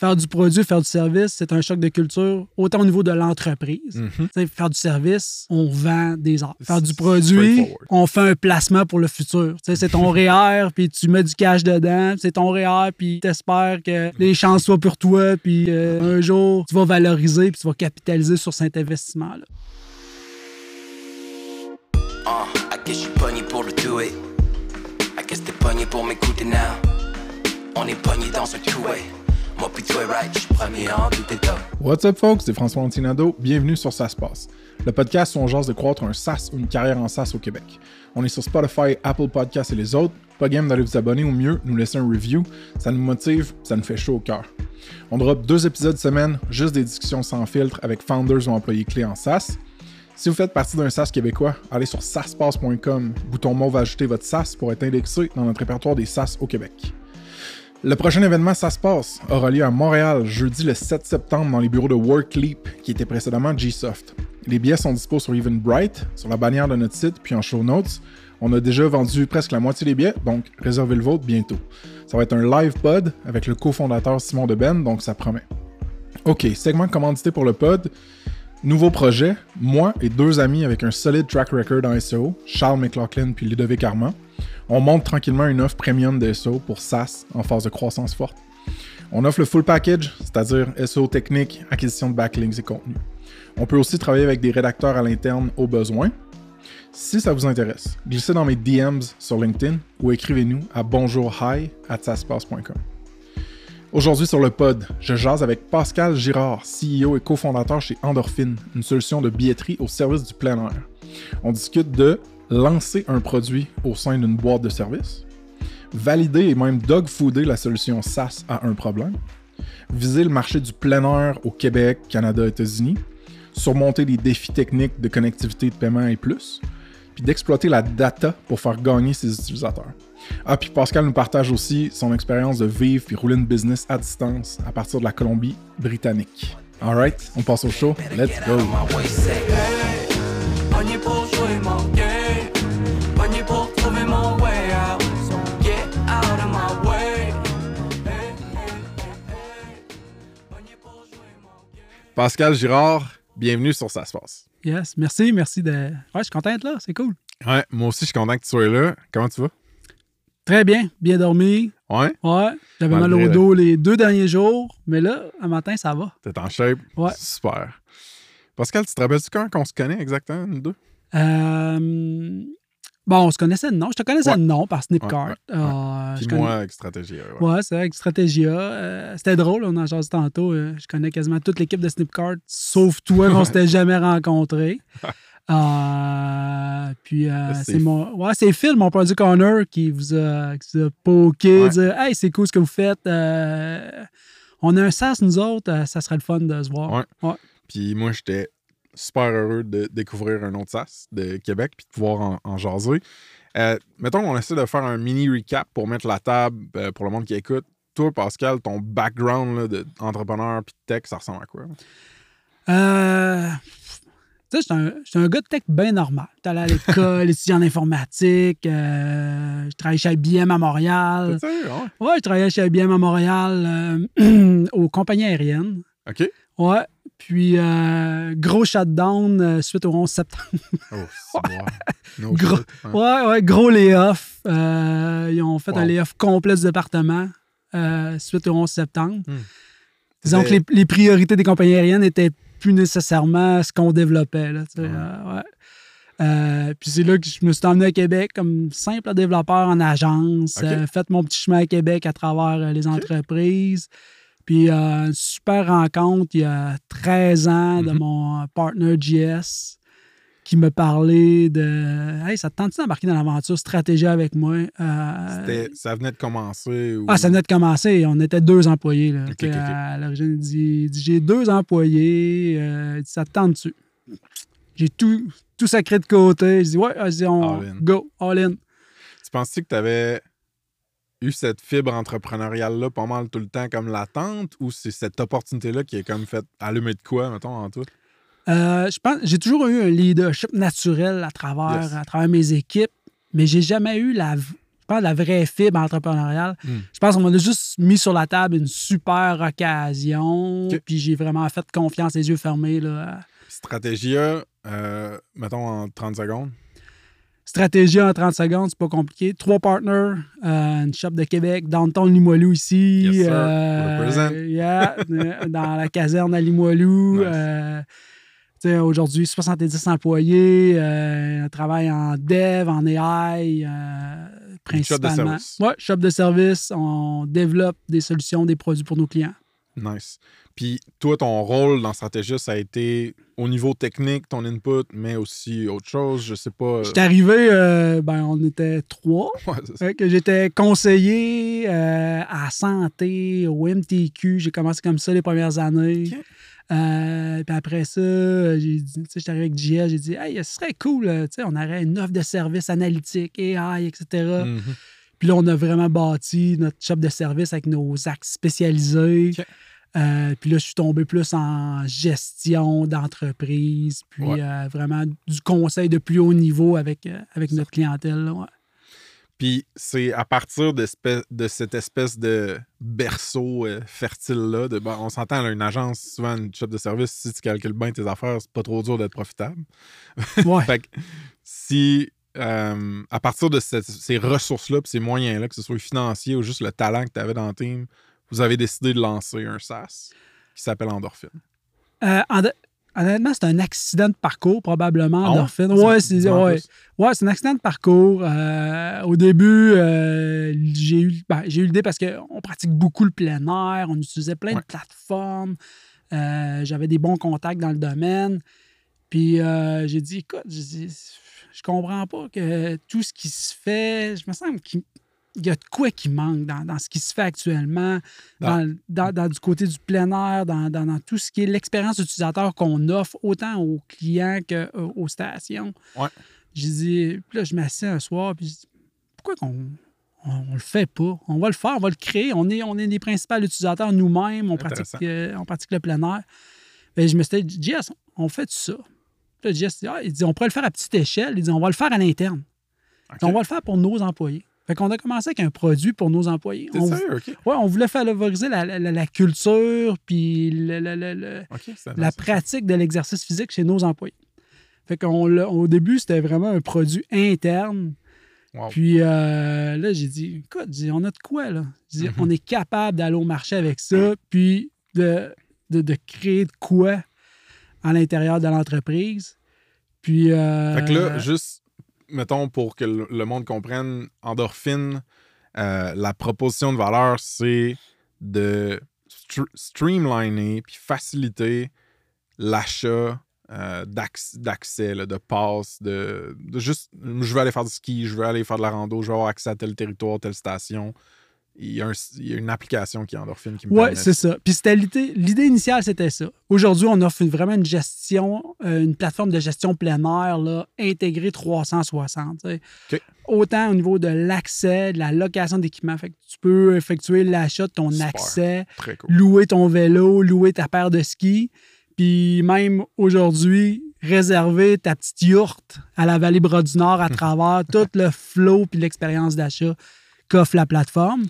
faire du produit, faire du service, c'est un choc de culture, autant au niveau de l'entreprise. Mhm. Faire du service, on vend des arts. Faire du produit, on fait un placement pour le futur. C'est ton REER, puis tu mets du cash dedans. C'est ton REER, puis t'espères que les chances soient pour toi, puis euh, un jour, tu vas valoriser, puis tu vas capitaliser sur cet investissement-là. Uh, I guess you pogné pour le do it. I guess t'es pogné pour m'écouter now. On est pogné dans un two-way. What's up, folks? C'est François Antinado. Bienvenue sur Ça. Le podcast où on de croître un SaaS ou une carrière en SaaS au Québec. On est sur Spotify, Apple Podcasts et les autres. Pas game d'aller vous abonner ou mieux, nous laisser un review. Ça nous motive, ça nous fait chaud au cœur. On drop deux épisodes semaine, juste des discussions sans filtre avec founders ou employés clés en SaaS. Si vous faites partie d'un SaaS québécois, allez sur saspace.com. Bouton mot va ajouter votre SaaS pour être indexé dans notre répertoire des SaaS au Québec. Le prochain événement Ça se passe aura lieu à Montréal jeudi le 7 septembre dans les bureaux de Workleap qui était précédemment Gsoft. Les billets sont dispo sur Eventbrite, sur la bannière de notre site puis en show notes. On a déjà vendu presque la moitié des billets, donc réservez le vôtre bientôt. Ça va être un live pod avec le cofondateur Simon Deben, donc ça promet. Ok, segment commandité pour le pod. Nouveau projet, moi et deux amis avec un solide track record en SEO, Charles McLaughlin puis Ludovic Armand. On monte tranquillement une offre premium de pour SaaS en phase de croissance forte. On offre le full package, c'est-à-dire SEO technique, acquisition de backlinks et contenu. On peut aussi travailler avec des rédacteurs à l'interne au besoin. Si ça vous intéresse, glissez dans mes DMs sur LinkedIn ou écrivez-nous à bonjourhi Aujourd'hui sur le pod, je jase avec Pascal Girard, CEO et cofondateur chez Endorphine, une solution de billetterie au service du plein air. On discute de lancer un produit au sein d'une boîte de service, valider et même dogfooder la solution SaaS à un problème, viser le marché du plein air au Québec, Canada, États-Unis, surmonter les défis techniques de connectivité de paiement et plus, puis d'exploiter la data pour faire gagner ses utilisateurs. Ah, puis Pascal nous partage aussi son expérience de vivre puis rouler une business à distance à partir de la Colombie-Britannique. Alright, on passe au show. Let's go! Pascal Girard, bienvenue sur Ça se passe. Yes, merci, merci de. Ouais, je suis content d'être là, c'est cool. Ouais, moi aussi, je suis content que tu sois là. Comment tu vas? Très bien, bien dormi. Ouais, Ouais, j'avais mal au dos les deux derniers jours, mais là, un matin, ça va. t'es en shape. Ouais. Super. Pascal, tu te rappelles-tu quand qu'on se connaît exactement, nous deux? Euh, Bon, on se connaissait de nom. Je te connaissais Ouais. de nom par Snipcart. Ouais, ouais, Euh, Puis connais- moi, avec stratégie. ouais. C'est avec Stratégia. Euh, C'était drôle, on en jasait tantôt. Euh, je connais quasiment toute l'équipe de Snipcart, sauf toi, qu'on s'était jamais rencontrés. Euh, puis euh, C'est mon. Ouais, c'est Phil, mon produit corner, qui vous a, qui vous a poké, Ouais. dire Hey, c'est cool ce que vous faites. Euh, on a un sas, nous autres, ça serait le fun de se voir. Ouais. Puis moi, j'étais super heureux de découvrir un autre SaaS de Québec puis de pouvoir en, en jaser. Euh, mettons qu'on essaie de faire un mini recap pour mettre la table euh, pour le monde qui écoute. Toi, Pascal, ton background d'entrepreneur puis de tech, ça ressemble à quoi? Euh, tu sais, j'étais un, un gars de tech bien normal. J'étais allé à l'école, étudiant en informatique. euh, je travaillais chez IBM à Montréal. C'est ça, ouais. Ouais, je travaillais chez IBM à Montréal euh, aux compagnies aériennes. OK. Ouais. Puis, euh, gros shutdown euh, suite au 11 septembre. Oh. No Gros- shit. Ouais. Ouais, ouais, gros layoff. Euh, ils ont fait Wow. un layoff complet du département suite au 11 septembre. Hmm. Disons que les, les priorités des compagnies aériennes n'étaient plus nécessairement ce qu'on développait. Là, Ouais. ouais. Puis c'est là que je me suis emmené à Québec comme simple développeur en agence, Ok. euh, fait mon petit chemin à Québec à travers les entreprises. Puis euh, une super rencontre il y a 13 ans de Mhm. mon partner JS qui me parlait de Hey, ça te tente d'embarquer dans l'aventure stratégie avec moi? Euh, C'était- Ça venait de commencer. Ou... ah, ça venait de commencer. On était deux employés. Là. À l'origine, il dit, J'ai deux employés. euh, il dit, ça te tente dessus. J'ai tout, tout sacré de côté. Je dis Ouais, vas-y, on All go, all in. Tu penses-tu que tu avais eu cette fibre entrepreneuriale-là pas mal tout le temps comme latente ou c'est cette opportunité-là qui est comme fait allumer de quoi, mettons, en toi? Euh, je pense j'ai toujours eu un leadership naturel à travers, Yes. à travers mes équipes, mais j'ai jamais eu la. pense, la vraie fibre entrepreneuriale. Hmm. Je pense qu'on m'a juste mis sur la table une super occasion. Puis j'ai vraiment fait confiance, les yeux fermés. Là. Stratégia, euh, mettons en 30 secondes. Stratégie en 30 secondes, c'est pas compliqué. Trois partners, euh, une shop de Québec, downtown Limoilou ici. Yes, sir. euh, yeah, euh, dans la caserne à Limoilou. Nice. euh, tu sais, Aujourd'hui, 70 employés, euh, on travaille en dev, en AI, euh, Une shop de principalement. service. Ouais, shop de service. On développe des solutions, des produits pour nos clients. Nice. Puis toi, ton rôle dans Stratégia, ça a été au niveau technique, ton input, mais aussi autre chose, je sais pas. J'étais arrivé, euh, ben, on était trois. Ouais, c'est ça. Fait que j'étais conseiller euh, à santé, au MTQ. J'ai commencé comme ça les premières années. Euh, puis après ça, j'ai dit, j'étais arrivé avec JL, j'ai dit, hey, ce serait cool, euh, on aurait une offre de services analytiques, AI, etc. Mhm. Puis là, on a vraiment bâti notre shop de service avec nos axes spécialisés. Euh, puis là, je suis tombé plus en gestion d'entreprise, puis Ouais. euh, vraiment du conseil de plus haut niveau avec, euh, avec notre clientèle. là, ouais. Puis c'est à partir de cette espèce de berceau euh, fertile-là, de, bon, on s'entend, une agence, souvent une shop de service, si tu calcules bien tes affaires, c'est pas trop dur d'être profitable. Ouais. Fait que si, euh, à partir de cette- ces ressources-là, puis ces moyens-là, que ce soit financier ou juste le talent que tu avais dans le team, vous avez décidé de lancer un SaaS qui s'appelle Endorphine. Euh, en- honnêtement, c'est un accident de parcours, probablement, Ah endorphine. C'est- Ouais, c'est ouais. Ouais, un accident de parcours. Euh, au début, euh, j'ai eu, ben, eu l'idée parce qu'on pratique beaucoup le plein air, on utilisait plein Ouais. de plateformes. Euh, J'avais des bons contacts dans le domaine. Puis j'ai dit, écoute, je comprends pas que tout ce qui se fait, je me sens qu'il il y a de quoi qui manque dans, dans ce qui se fait actuellement, dans, dans- dans du côté du plein air, dans, tout ce qui est l'expérience utilisateur qu'on offre, autant aux clients qu'aux stations. Ouais. J'ai dit, puis là, je m'assieds un soir, puis je dis, pourquoi qu'on on, on le fait pas? On va le faire, on va le créer. On est, on est les principaux utilisateurs nous-mêmes, on pratique, euh, on pratique le plein air. Que je me suis dit, Jess, on fait ça. Puis là, Jess dit, ah, il dit, on pourrait le faire à petite échelle. Il dit, on va le faire à l'interne. On va le faire pour nos employés. Fait qu'on a commencé avec un produit pour nos employés. OK. ouais, on voulait favoriser la, la- culture puis le- le- le- le- OK, c'est la pratique de l'exercice physique chez nos employés. Fait qu'on au début, c'était vraiment un produit interne. Wow. Puis euh, là, j'ai dit, écoute, dit, on a de quoi, là? Mhm. on est capable d'aller au marché avec ça, puis de, de, de créer de quoi à l'intérieur de l'entreprise. Puis. euh, Fait que là, juste, mettons, pour que le monde comprenne, endorphine, euh, la proposition de valeur, c'est de str- streamliner puis faciliter l'achat euh, d'acc- d'accès, de passe, de, de juste, je veux aller faire du ski, je veux aller faire de la rando, je veux avoir accès à tel territoire, telle station. Il y a, un- il y a une application qui est endorphine qui me Oui, c'est ça. Puis c'était l'idée, initiale, c'était ça. Aujourd'hui, on offre vraiment une gestion, euh, une plateforme de gestion plein air là, intégrée 360. tu sais. OK. Autant au niveau de l'accès, de la location d'équipement. Fait que tu peux effectuer l'achat de ton Super. accès, cool. louer ton vélo, louer ta paire de skis. Puis même aujourd'hui, réserver ta petite yourte à la vallée Bras du Nord à travers tout le flow puis l'expérience d'achat qu'offre la plateforme.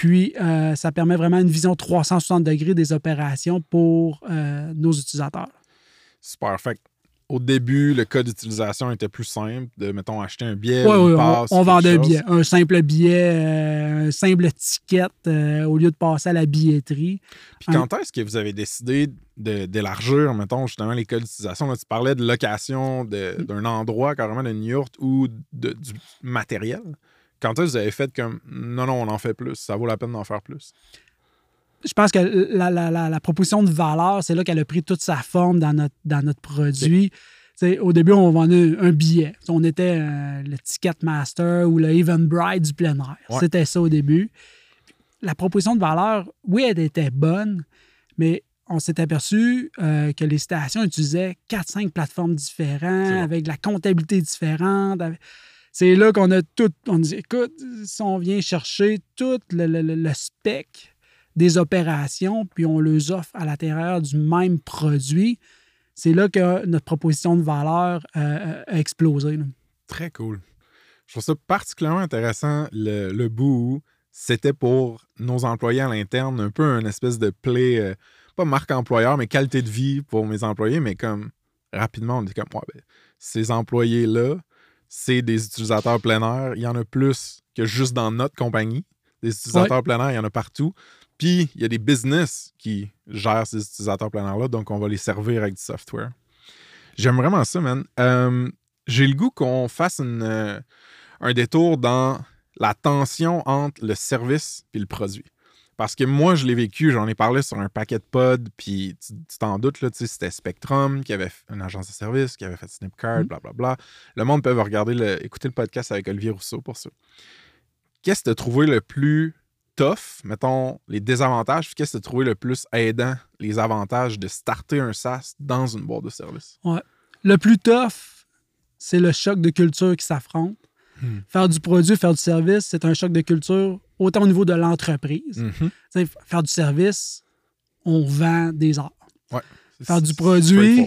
Puis, euh, ça permet vraiment une vision 360 degrés des opérations pour euh, nos utilisateurs. Super. Fait au début, le cas d'utilisation était plus simple, de, mettons, acheter un billet. Oui, ou une oui, on, passe, on vendait un billet. Un simple billet, euh, un simple ticket euh, au lieu de passer à la billetterie. Puis quand est-ce que vous avez décidé d'élargir, mettons, justement, les cas d'utilisation? Là, tu parlais de location Mm. d'un endroit, carrément d'une yourte ou de- du matériel. Quand est-ce que vous avez fait comme non, non, on en fait plus, ça vaut la peine d'en faire plus? je pense que la, la- la- la proposition de valeur, c'est là qu'elle a pris toute sa forme dans notre, dans notre produit. Au début, on vendait un billet. On était euh, le Ticketmaster ou le Eventbrite du plein air. Ouais. C'était ça au début. La proposition de valeur, oui, elle était bonne, mais on s'est aperçu euh, que les stations utilisaient 4-5 plateformes différentes, avec de la comptabilité différente. avec- C'est là qu'on a tout. On dit, écoute, si on vient chercher tout le, le- spec des opérations, puis on les offre à l'intérieur du même produit, c'est là que notre proposition de valeur euh, a explosé. Très cool. Je trouve ça particulièrement intéressant le, bout c'était pour nos employés à l'interne, un peu un espèce de play, euh, pas marque employeur, mais qualité de vie pour mes employés, mais comme rapidement, on dit comme, ben, ces employés-là, c'est des utilisateurs plein air. Il y en a plus que juste dans notre compagnie. Des utilisateurs plein air, il y en a partout. Puis, il y a des business qui gèrent ces utilisateurs plein air-là, donc on va les servir avec du software. J'aime vraiment ça, man. Euh, J'ai le goût qu'on fasse une, euh, un détour dans la tension entre le service et le produit. Parce que moi, je l'ai vécu, j'en ai parlé sur un paquet de pods, puis tu t'en doutes, là, tu sais, c'était Spectrum qui avait une agence de service, qui avait fait Snipcard, blablabla. Le monde peut regarder le, écouter le podcast avec Olivier Rousseau pour ça. Qu'est-ce que tu as trouvé le plus tough, mettons, les désavantages, puis qu'est-ce que tu as trouvé le plus aidant, les avantages de starter un SaaS dans une boîte de service? Le plus tough, c'est le choc de culture qui s'affronte. Hmm. Faire du produit, faire du service, c'est un choc de culture autant au niveau de l'entreprise. Mhm. Faire du service, on vend des heures. C'est- Faire du produit.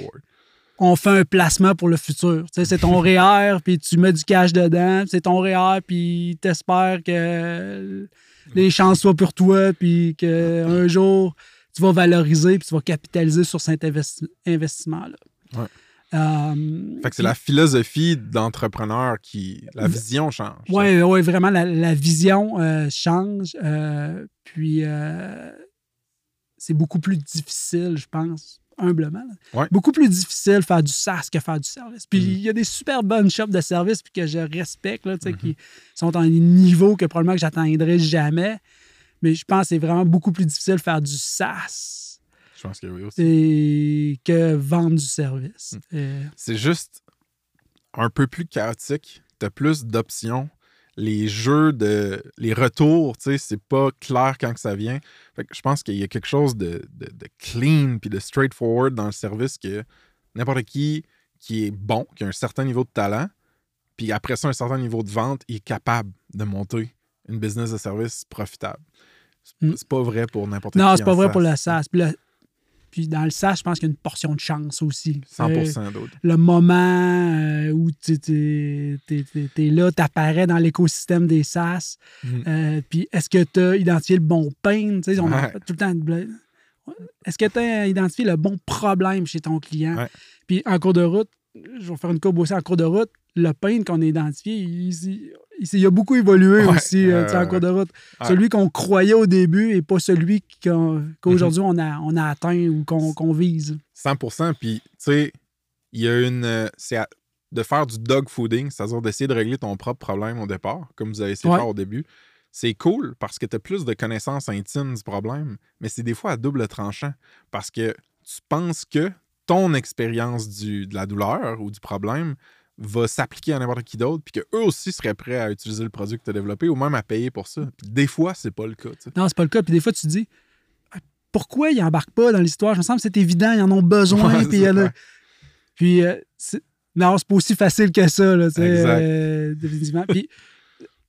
On fait un placement pour le futur. C'est ton REER, puis tu mets du cash dedans. C'est ton REER, puis t'espères que les chances soient pour toi, puis qu'un jour, tu vas valoriser, puis tu vas capitaliser sur cet investi- investissement-là. Ouais. Euh, Fait que c'est la philosophie d'entrepreneur qui. La vision change. Oui, ouais, vraiment, la, la vision euh, change. euh, puis, c'est beaucoup plus difficile, je pense, humblement. Ouais. Beaucoup plus difficile faire du SaaS que faire du service. Puis, Mhm. il y a des super bonnes shops de service puis que je respecte, là, qui sont à un niveau que probablement que j'atteindrai jamais. Mais je pense que c'est vraiment beaucoup plus difficile faire du SaaS Je pense que oui aussi. et que vendre du service. Mhm. Euh, C'est juste un peu plus chaotique. T'as plus d'options. Les jeux de. Les retours, tu sais, c'est pas clair quand que ça vient. Fait que je pense qu'il y a quelque chose de, de- de clean puis de straightforward dans le service que n'importe qui qui est bon, qui a un certain niveau de talent, puis après ça, un certain niveau de vente, est capable de monter une business de service profitable. C'est Mm. c'est pas vrai pour n'importe qui. non, c'est pas vrai pour le SaaS. Le- puis dans le SaaS, je pense qu'il y a une portion de chance aussi. 100% d'autres. le moment euh, où tu es, là, tu apparais dans l'écosystème des SaaS. Mhm. Euh, puis est-ce que tu as identifié le bon pain? Tu sais, On Ouais. tout le temps. Est-ce que tu as identifié le bon problème chez ton client? Ouais. Puis en cours de route, je vais faire une courbe aussi en cours de route, le pain qu'on a identifié, il, il- a beaucoup évolué Ouais. aussi euh, tu sais, en cours de route. ouais. Celui qu'on croyait au début et pas celui qu'aujourd'hui on, a, on a atteint ou qu'on qu'on vise. 100% Puis, tu sais, il y a une. euh, C'est de faire du dog fooding, c'est-à-dire d'essayer de régler ton propre problème au départ, comme vous avez essayé Ouais. de faire au début. C'est cool parce que tu as plus de connaissances intimes du problème, mais c'est des fois à double tranchant parce que tu penses que ton expérience de la douleur ou du problème va s'appliquer à n'importe qui d'autre, puis qu'eux aussi seraient prêts à utiliser le produit que tu as développé ou même à payer pour ça. Puis des fois, c'est pas le cas. tu sais. Non, c'est pas le cas. Puis des fois, tu te dis, Ah, pourquoi ils embarquent pas dans l'histoire? Je me semble que c'est évident, ils en ont besoin. Ouais, puis, euh, non, c'est pas aussi facile que ça, là, euh, définitivement. Puis,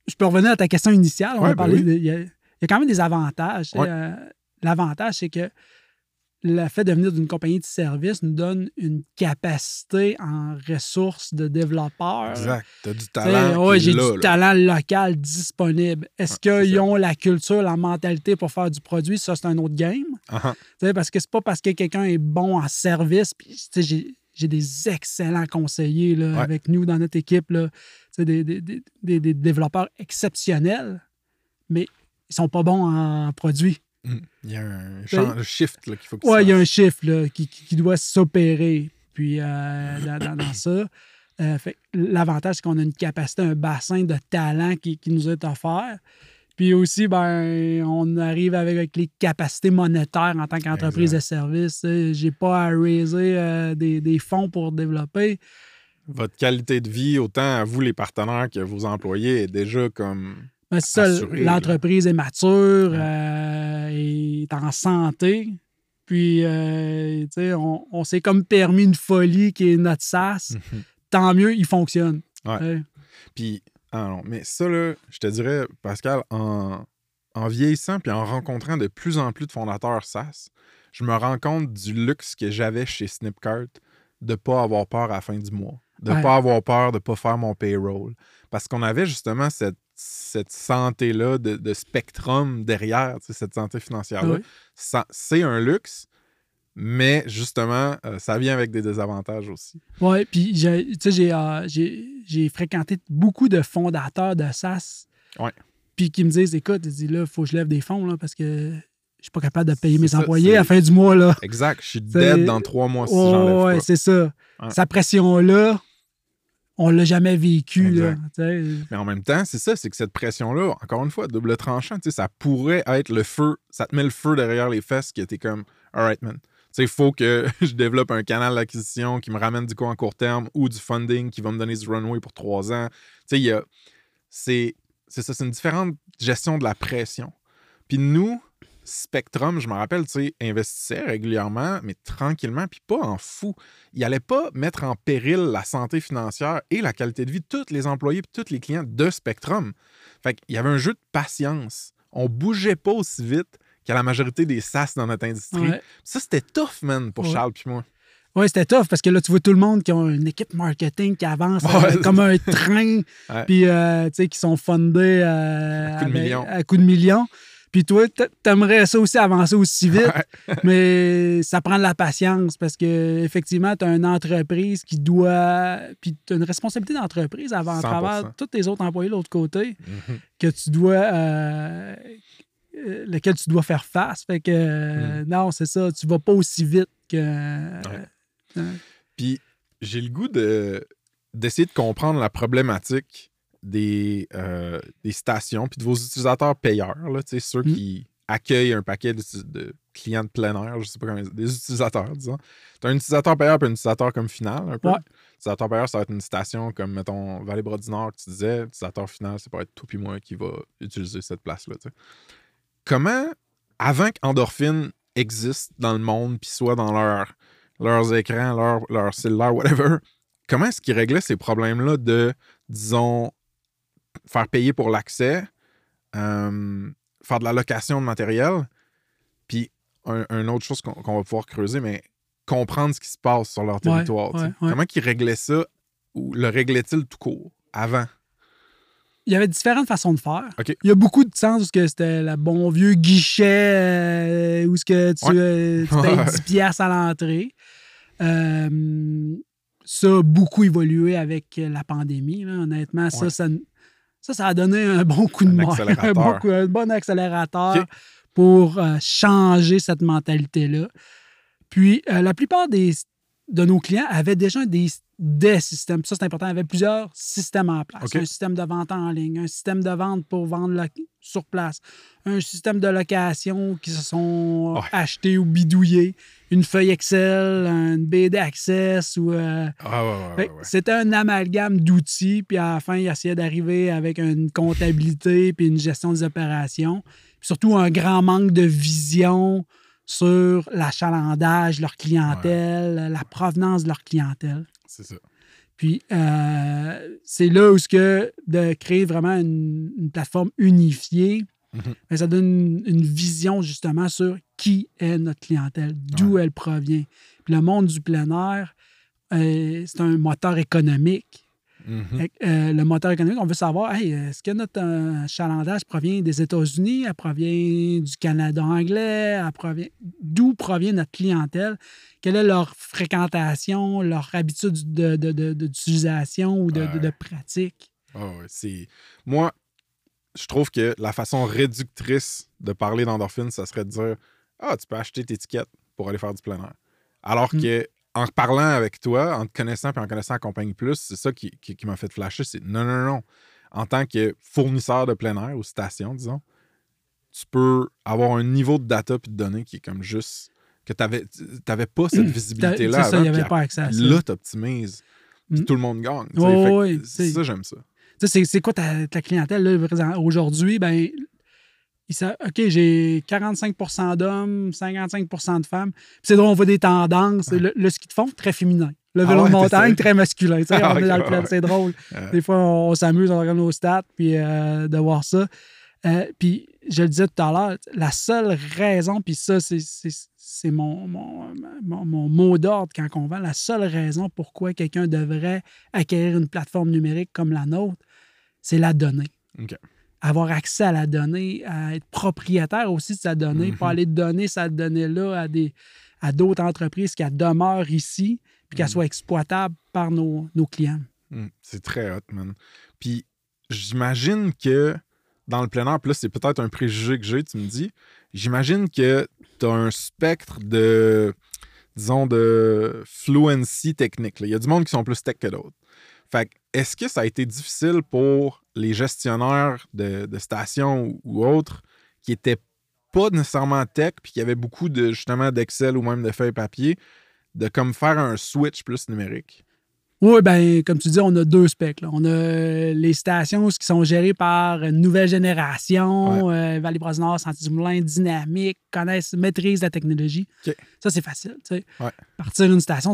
je peux revenir à ta question initiale. On Ouais, a ben oui. de- il, y a, il y a quand même des avantages. Ouais. euh, L'avantage, c'est que le fait de venir d'une compagnie de service nous donne une capacité en ressources de développeurs. Exact. Tu as du talent. est j'ai du là. talent local disponible. Est-ce c'est qu'ils ont la culture, la mentalité pour faire du produit? Ça, c'est un autre game. Ah, ah. Sais, parce que c'est pas parce que quelqu'un est bon en service. J'ai, des excellents conseillers là, Ouais. avec nous dans notre équipe. Là, des, des- des- des- des développeurs exceptionnels, mais ils sont pas bons en produit. Mm. Il y a un chan- shift là, qu'il faut que Ouais, il y a un chiffre là, qui, qui- doit s'opérer. Puis euh, dans, dans- dans ça, euh, l'avantage, c'est qu'on a une capacité, un bassin de talent qui, qui nous est offert. Puis aussi, ben, on arrive avec, avec les capacités monétaires en tant qu'entreprise de service. J'ai pas à raiser euh, des, des fonds pour développer. Votre qualité de vie, autant à vous, les partenaires, que vos employés, est déjà comme. Ben, c'est ça, l'entreprise est mature, Ouais. euh, est en santé. Puis, euh, tu sais, on, on s'est comme permis une folie qui est notre SaaS. Tant mieux, il fonctionne. Ouais. Ouais. Puis, ah non, mais ça, là, je te dirais, Pascal, en, en vieillissant puis en rencontrant de plus en plus de fondateurs SaaS, je me rends compte du luxe que j'avais chez Snipcart de ne pas avoir peur à la fin du mois. de ne Ouais. pas avoir peur de ne pas faire mon payroll. Parce qu'on avait justement cette, cette santé-là de, de spectrum derrière, cette santé financière-là. C'est un luxe, mais justement, euh, ça vient avec des désavantages aussi. Oui, puis j'ai- tu sais, j'ai, euh, fréquenté beaucoup de fondateurs de SAS. Ouais. Puis qui me disent écoute, disent, là, il faut que je lève des fonds là, parce que je suis pas capable de payer mes ça, employés à la fin du mois. Là. Exact. Je suis dead dans trois mois si Ouais, j'enlève ouais, c'est ça. Sa pression-là, on l'a jamais vécu. Là. Mais en même temps, c'est ça, c'est que cette pression-là, encore une fois, double tranchant, tu sais, ça pourrait être le feu, ça te met le feu derrière les fesses qui était comme, alright man. Il faut que je développe un canal d'acquisition qui me ramène du coup en court terme ou du funding qui va me donner du runway pour trois ans. C'est ça, c'est une différente gestion de la pression. Puis nous, Spectrum, je me rappelle, tu sais, investissait régulièrement, mais tranquillement, puis pas en fou. Il allait pas mettre en péril la santé financière et la qualité de vie de tous les employés et tous les clients de Spectrum. Fait qu'il y avait un jeu de patience. On bougeait pas aussi vite qu'à la majorité des SaaS dans notre industrie. Ouais. Ça, c'était tough, man, pour Ouais. Charles puis moi. Ouais, c'était tough parce que là, tu vois tout le monde qui ont une équipe marketing qui avance euh, Ouais. comme un train, puis euh, tu sais, qui sont fondés euh, À coups de avec- à coups de millions. Puis toi, t'a- t'aimerais ça aussi avancer aussi vite, mais ça prend de la patience parce que effectivement, tu as une entreprise qui doit. Puis tu as une responsabilité d'entreprise avant 100%. à travers tous tes autres employés de l'autre côté Mhm. que tu dois. euh, euh, lequel tu dois faire face. Fait que euh, Mm. non, c'est ça. Tu vas pas aussi vite que. Ouais. Puis j'ai le goût de d'essayer de comprendre la problématique des, euh, des stations puis de vos utilisateurs payeurs, là, ceux Mm. qui accueillent un paquet de, de clients de plein air, je sais pas comment des utilisateurs, disons. Tu as un utilisateur payeur et un utilisateur comme final, un peu. Ouais. Utilisateur payeur, ça va être une station comme, mettons, Vallée-Bras du Nord que tu disais. Utilisateur final, c'est pas être tout puis moi qui va utiliser cette place-là. Comment, avant qu'Endorphine existe dans le monde puis soit dans leur, leurs écrans, leur, leur cellulaire, whatever, comment est-ce qu'ils réglaient ces problèmes-là de, disons, faire payer pour l'accès, euh, faire de la location de matériel, puis un, une autre chose qu'on va pouvoir creuser, mais comprendre ce qui se passe sur leur territoire. ouais, ouais. Comment ils réglaient ça ou le réglaient-ils tout court avant? Il y avait différentes façons de faire. Il y a beaucoup de sens où c'était le bon vieux guichet euh, où ce que tu, euh, tu payes Ouais. 10 piastres à l'entrée. Euh, ça a beaucoup évolué avec la pandémie. là. Honnêtement, ça, ça, ça, ça a donné un bon coup de Un main, un, accélérateur. bon coup- un bon accélérateur pour euh, changer cette mentalité-là. Puis, euh, la plupart des, de nos clients avaient déjà des, des systèmes. Ça, c'est important. Ils avaient plusieurs systèmes en place. Un système de vente en ligne, un système de vente pour vendre sur place, un système de location qui se sont Ouais. achetés ou bidouillés, une feuille Excel, une BD Access ou... euh, Ah ouais, ouais, C'était un amalgame d'outils, puis à la fin, il essayait d'arriver avec une comptabilité puis une gestion des opérations. Puis surtout, un grand manque de vision sur l'achalandage leur clientèle, la provenance de leur clientèle. C'est ça. Puis euh, c'est là où ce que de créer vraiment une, une plateforme unifiée, Mhm. ben, ça donne une, une vision justement sur qui est notre clientèle, d'où elle provient. Puis le monde du plein air, euh, c'est un moteur économique. Mhm. Fait euh, le moteur économique, on veut savoir, hey, est-ce que notre euh, achalandage provient des États-Unis, elle provient du Canada anglais, provient d'où provient notre clientèle, quelle est leur fréquentation, leur habitude de- de- de- de- d'utilisation ou de, de- pratique? Ah c'est. Moi, je trouve que la façon réductrice de parler d'endorphine, ça serait de dire Ah, tu peux acheter tes étiquettes pour aller faire du plein air. Alors Mm. que en parlant avec toi, en te connaissant puis en connaissant la compagnie plus, c'est ça qui, qui- qui m'a fait flasher. C'est non, non, non. En tant que fournisseur de plein air ou station, disons, tu peux avoir un niveau de data puis de données qui est comme juste que tu n'avais pas cette visibilité-là C'est ça, il n'y avait puis pas accès à ça. Là, tu optimises. Puis Mm. tout le monde gagne. c'est c'est- ça, j'aime ça. Tu sais, c'est- quoi ta, ta clientèle aujourd'hui? Ben, ils savent, OK, j'ai 45% d'hommes, 55% de femmes. Puis c'est drôle, on voit des tendances. Le, le ski de fond, très féminin. Le Ah vélo ouais, de montagne, très masculin. Tu sais, Ah, on est ok, dans le ouais, plan, ouais. c'est drôle. Des fois, on, on s'amuse, on regarde nos stats, puis euh, de voir ça. Euh, puis je le disais tout à l'heure, la seule raison, puis ça, c'est- mon, mon, mon- mon mot d'ordre quand on vend, la seule raison pourquoi quelqu'un devrait acquérir une plateforme numérique comme la nôtre, c'est la donnée. OK. Avoir accès à la donnée, à être propriétaire aussi de sa donnée, Mhm. pas aller donner sa donnée-là à des à d'autres entreprises qu'elle demeure ici, puis qu'elle Mhm. soit exploitable par nos, nos clients. Hmm, c'est très hot, man. Puis j'imagine que dans le plein air, puis là, c'est peut-être un préjugé que j'ai, tu me dis. J'imagine que tu as un spectre de, disons, de fluency technique. là. Il y a du monde qui sont plus tech que d'autres. Fait que, est-ce que ça a été difficile pour les gestionnaires de, de stations ou, autres qui étaient pas nécessairement tech, puis qui avaient beaucoup de justement d'Excel ou même de feuilles papier, de comme faire un switch plus numérique? Oui, ben, comme tu dis, on a deux specs. là. On a les stations qui sont gérées par une nouvelle génération, euh, Valley Nord, Santi-du-Moulin, dynamique, connaissent, maîtrisent la technologie. Ça, c'est facile. tu sais. Ouais. Partir d'une station,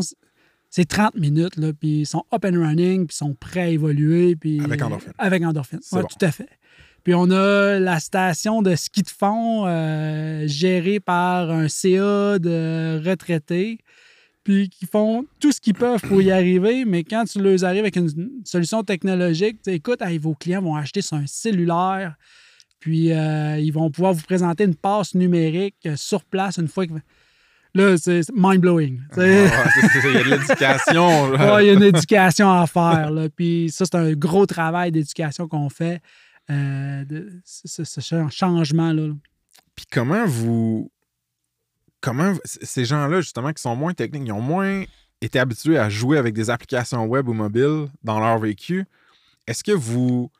c'est- c'est 30 minutes, là, puis ils sont up and running, puis ils sont prêts à évoluer. Puis, Avec endorphine. Avec endorphine, ouais, bon. tout à fait. Puis on a la station de ski de fond euh, gérée par un CA de retraités, puis qui font tout ce qu'ils peuvent pour y arriver, mais quand tu leur arrives avec une solution technologique, écoute, hey, vos clients vont acheter sur un cellulaire, puis euh, ils vont pouvoir vous présenter une passe numérique sur place une fois que... Là, c'est mind-blowing. Ah, ouais, Il y a de l'éducation. Ouais, il y a une éducation à faire. Là. Puis ça, c'est un gros travail d'éducation qu'on fait, euh, de ce, changement-là. là. Puis comment vous. Comment ces gens-là, justement, qui sont moins techniques, ils ont moins été habitués à jouer avec des applications web ou mobiles dans leur vécu. Est-ce que vous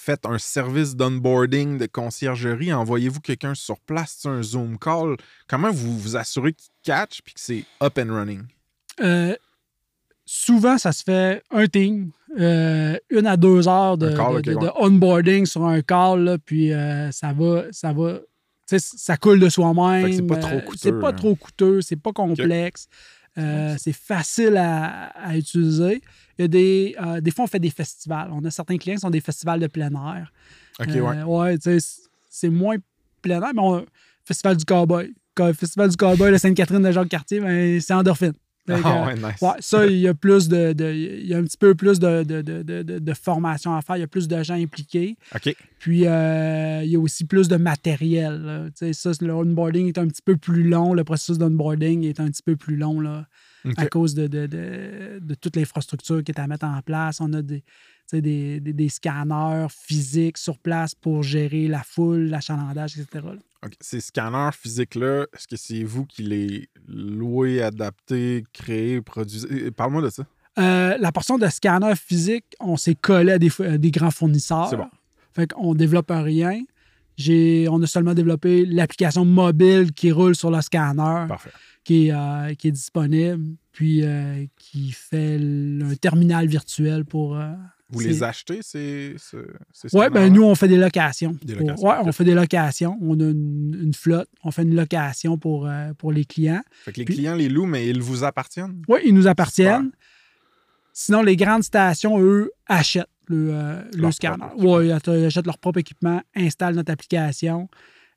faites un service d'onboarding de conciergerie? Envoyez-vous quelqu'un sur place, un Zoom call? Comment vous vous assurez qu'il catch puis que c'est up and running? Euh, souvent, ça se fait un team, euh, une à deux heures de, Un call, de- ok, de- ouais. de onboarding sur un call, là, puis euh, ça va, ça va, ça coule de soi-même. C'est pas trop euh, coûteux, C'est pas hein. trop coûteux, c'est pas complexe. Euh, c'est facile à, à utiliser. Il y a des, euh, des fois, on fait des festivals. On a certains clients qui sont des festivals de plein air. OK, Euh, ouais. c'est moins plein air, mais on, Festival du Cowboy. Co- Festival du Cowboy de Sainte-Catherine de Jacques-Cartier, ben, c'est endorphine. Ah, ouais, nice. ouais, ça, il y a plus de, de- il y a un petit peu plus de, de, formation à faire. Il y a plus de gens impliqués. OK. Puis, euh, il y a aussi plus de matériel. là. Tu sais, ça, le onboarding est un petit peu plus long. Le processus d'onboarding est un petit peu plus long là, à cause de, de, de- de toute l'infrastructure qui est à mettre en place. On a des, des, des- des scanners physiques sur place pour gérer la foule, l'achalandage, etc. là. Ces scanners physiques-là, est-ce que c'est vous qui les louez, adaptez, créez, produisez? Euh, Parle-moi de ça. Euh, la portion de scanner physique, on s'est collé à des, à des grands fournisseurs. C'est bon. Fait qu'on développe rien. On a seulement développé l'application mobile qui roule sur le scanner, Parfait. qui est, euh, qui est disponible, puis euh, qui fait un terminal virtuel pour. Vous c'est- les achetez, ces, ces, ces Oui, ben nous, on fait des locations. Des Pour- locations, ouais, ok. on fait des locations. On a une, une flotte. On fait une location pour, euh, pour les clients. Fait que les Puis- clients les louent, mais ils vous appartiennent? Oui, ils nous appartiennent. Sinon, les grandes stations, eux, achètent le, euh, le scanner. Oui, ils achètent leur propre équipement, installent notre application.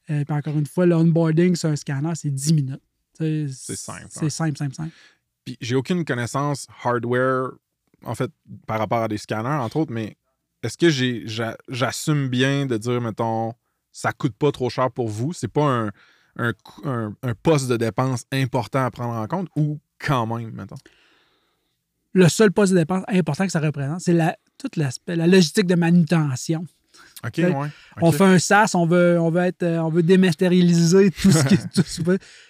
Euh, puis encore une fois, le onboarding sur un scanner, c'est 10 minutes. C'est simple, C'est ouais. simple, simple, simple. Puis j'ai aucune connaissance hardware, en fait, par rapport à des scanners, entre autres, mais est-ce que j'ai, j'assume bien de dire, mettons, ça coûte pas trop cher pour vous? C'est pas un, un, coût- un- un poste de dépense important à prendre en compte ou quand même, mettons? Le seul poste de dépense important que ça représente, c'est la, tout l'aspect, la logistique de manutention. OK, Fait- ouais. On fait un SaaS, on veut, on veut, être, euh, on veut dématérialiser tout ce qui tout ce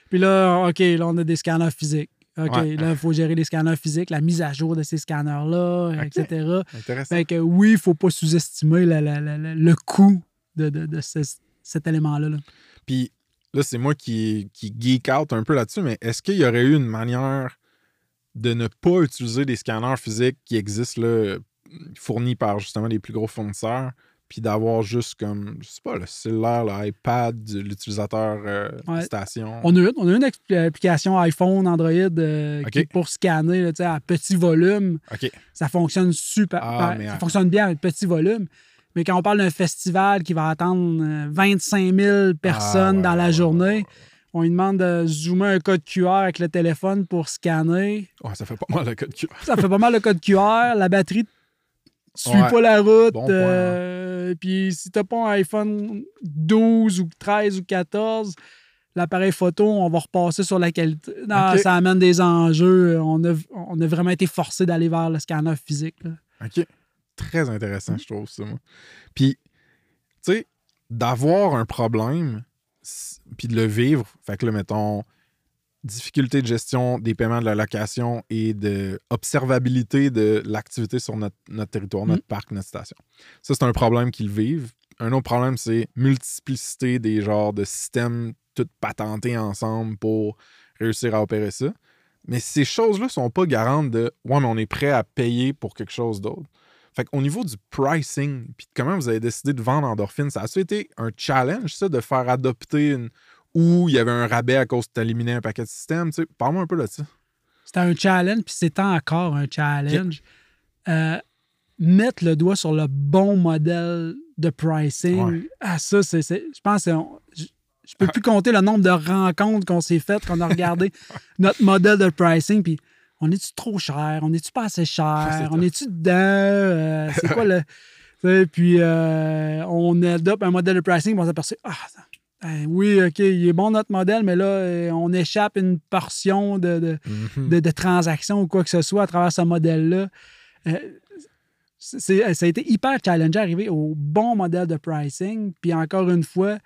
Puis là, OK, là, on a des scanners physiques. OK, Ouais. là, il faut gérer les scanners physiques, la mise à jour de ces scanners-là, etc. Intéressant. Fait que oui, il ne faut pas sous-estimer le coût de, de- de ce- cet élément-là. là. Puis là, c'est moi qui, qui geek out un peu là-dessus, mais est-ce qu'il y aurait eu une manière de ne pas utiliser des scanners physiques qui existent là, fournis par justement les plus gros fournisseurs, puis d'avoir juste comme, je sais pas, le cellulaire, l'iPad, de l'utilisateur euh, Ouais. station? On a, une- on a une application iPhone, Android euh, qui est pour scanner là, à petit volume. Ça fonctionne super. Ah, ben, ça à- fonctionne bien à petit volume. Mais quand on parle d'un festival qui va attendre euh, 25 000 personnes Ah, ouais, dans la ouais, journée, on lui demande de zoomer un code QR avec le téléphone pour scanner. Ouais, ça fait pas mal le code QR. Ça fait pas mal le code QR. La batterie Ouais. pas la route. Bon euh, Puis si t'as pas un iPhone 12 ou 13 ou 14, l'appareil photo, on va repasser sur la qualité. Non. Ça amène des enjeux. On a, on a vraiment été forcé d'aller vers le scanner physique. là. OK. Très intéressant, je trouve ça, moi. Puis, tu sais, d'avoir un problème, puis de le vivre, fait que là, mettons, difficulté de gestion des paiements de la location et de observabilité de l'activité sur notre, notre territoire, notre parc, notre station. Ça, c'est un problème qu'ils vivent. Un autre problème, c'est multiplicité des genres de systèmes tout patentés ensemble pour réussir à opérer ça. Mais ces choses-là sont pas garantes de ouais, mais on est prêt à payer pour quelque chose d'autre. Fait qu'au niveau du pricing, puis de comment vous avez décidé de vendre Endorphine, ça a été un challenge, ça, de faire adopter une. Ou il y avait un rabais à cause que tu éliminais un paquet de systèmes. tu sais. Parle-moi un peu de ça. C'était un challenge, puis c'est encore un challenge. Euh, mettre le doigt sur le bon modèle de pricing, Ouais. ah, ça, c'est. Je pense que je, je peux plus compter le nombre de rencontres qu'on s'est faites, qu'on a regardé notre modèle de pricing, puis on est-tu trop cher? On est-tu pas assez cher? on est-tu dedans? Euh, c'est quoi le. puis euh, on adopte un modèle de pricing, puis on s'aperçoit, ah, ben oui, OK, il est bon notre modèle, mais là, euh, on échappe une portion de, de, Mhm. de, de transactions ou quoi que ce soit à travers ce modèle-là. Euh, c'est- ça a été hyper challenging d'arriver au bon modèle de pricing. Puis encore une fois,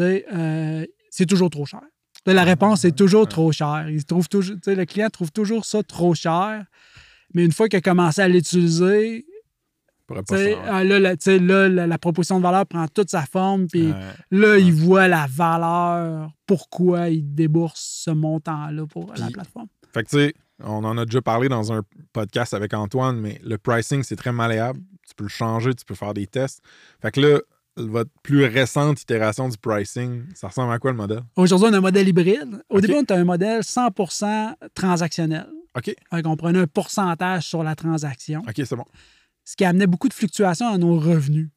euh, c'est toujours trop cher. La réponse c'est toujours trop cher. Il trouve toujours, le client trouve toujours ça trop cher. Mais une fois qu'il a commencé à l'utiliser, Pas ah, là, la, tu sais, là, la, la proposition de valeur prend toute sa forme. Puis Ouais. là, il voit la valeur, pourquoi il débourse ce montant-là pour la plateforme. Fait que tu sais, on en a déjà parlé dans un podcast avec Antoine, mais le pricing, c'est très malléable. Tu peux le changer, tu peux faire des tests. Fait que là, votre plus récente itération du pricing, ça ressemble à quoi le modèle? Aujourd'hui, on a un modèle hybride. Au début, on était un modèle 100% transactionnel. OK, qu'on prenait un pourcentage sur la transaction, OK, c'est bon. Ce qui amenait beaucoup de fluctuations dans nos revenus.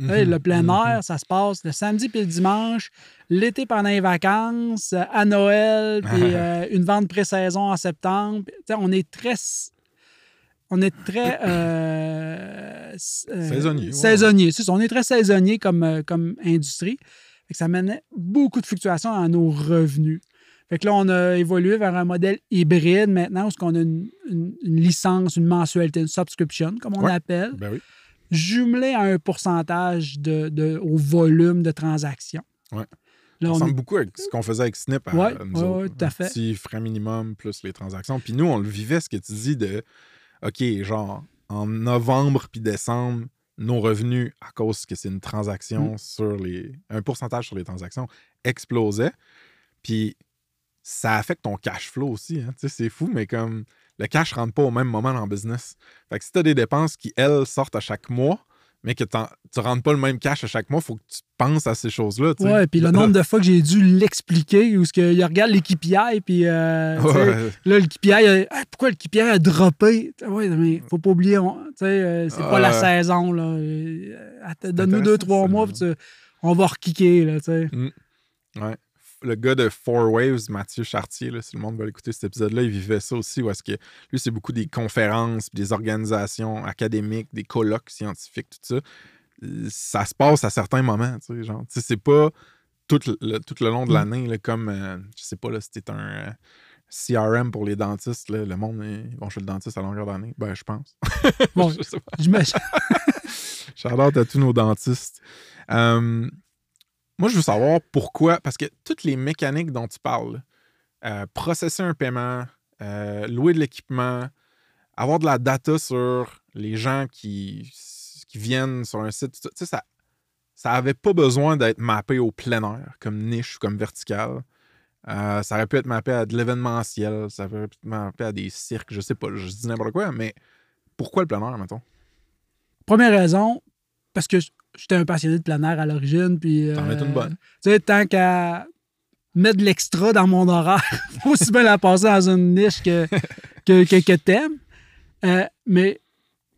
Sais, Mhm, Le plein mhm. air, ça se passe le samedi puis le dimanche, l'été pendant les vacances, euh, à Noël, puis euh, une vente pré-saison en septembre. On est très. On est très. euh, euh, Saisonnier, ouais. Saisonnier, c'est ça. On est très saisonnier comme, comme industrie. Ça menait beaucoup de fluctuations dans nos revenus. Fait que là, on a évolué vers un modèle hybride maintenant où on a une, une- une licence, une mensualité, une subscription, comme on Ouais. appelle Ben oui. jumelé à un pourcentage de, de- au volume de transactions. Ouais. Là, Ça on ressemble est- beaucoup avec ce qu'on faisait avec Snip à Ouais, ouais, tout à un fait. Petit frais minimum plus les transactions. Puis nous, on le vivait, ce que tu dis de OK, genre en novembre puis décembre, nos revenus, à cause que c'est une Mm. transaction sur les. un pourcentage sur les transactions, explosaient. Puis ça affecte ton cash flow aussi. hein. Tu sais, c'est fou, mais comme le cash rentre pas au même moment dans le business. Fait que si tu as des dépenses qui, elles, sortent à chaque mois, mais que tu rentres pas le même cash à chaque mois, il faut que tu penses à ces choses-là. Ouais, puis le nombre de fois que j'ai dû l'expliquer, où ce que, il regarde les KPI, puis euh, Ouais. là, le KPI, a- Ah, pourquoi le KPI a droppé? Oui, mais faut pas oublier, on- tu sais, euh, c'est pas la saison. Euh, Donne-nous deux, trois mois, tu- on va rekicker. Là, tu sais. Ouais. Le gars de Four Waves, Mathieu Chartier, là, si le monde veut écouter cet épisode-là, il vivait ça aussi, où est-ce que lui, c'est beaucoup des conférences, des organisations académiques, des colloques scientifiques, tout ça. Ça se passe à certains moments, tu sais, genre. Tu sais, c'est pas tout le, tout le long de Mm. l'année, comme, euh, je sais pas, là, c'était un euh, CRM pour les dentistes, là, le monde, euh, ils vont chez le dentiste à longueur d'année. Ben, je pense. Bon, Je sais pas. je me- Shout-out à tous nos dentistes. Euh, moi, je veux savoir pourquoi, parce que toutes les mécaniques dont tu parles, euh, processer un paiement, euh, louer de l'équipement, avoir de la data sur les gens qui, qui viennent sur un site, tu sais, ça ça n'avait pas besoin d'être mappé au plein air, comme niche ou comme vertical. Euh, ça aurait pu être mappé à de l'événementiel, ça aurait pu être mappé à des cirques, je sais pas, je dis n'importe quoi, mais pourquoi le plein air, mettons? Première raison, parce que j'étais un passionné de plein air à l'origine. Puis, euh, T'en euh, une bonne. Tu sais, tant qu'à mettre de l'extra dans mon horaire, faut aussi bien la passer dans une niche que, que, que, t'aimes. Euh, mais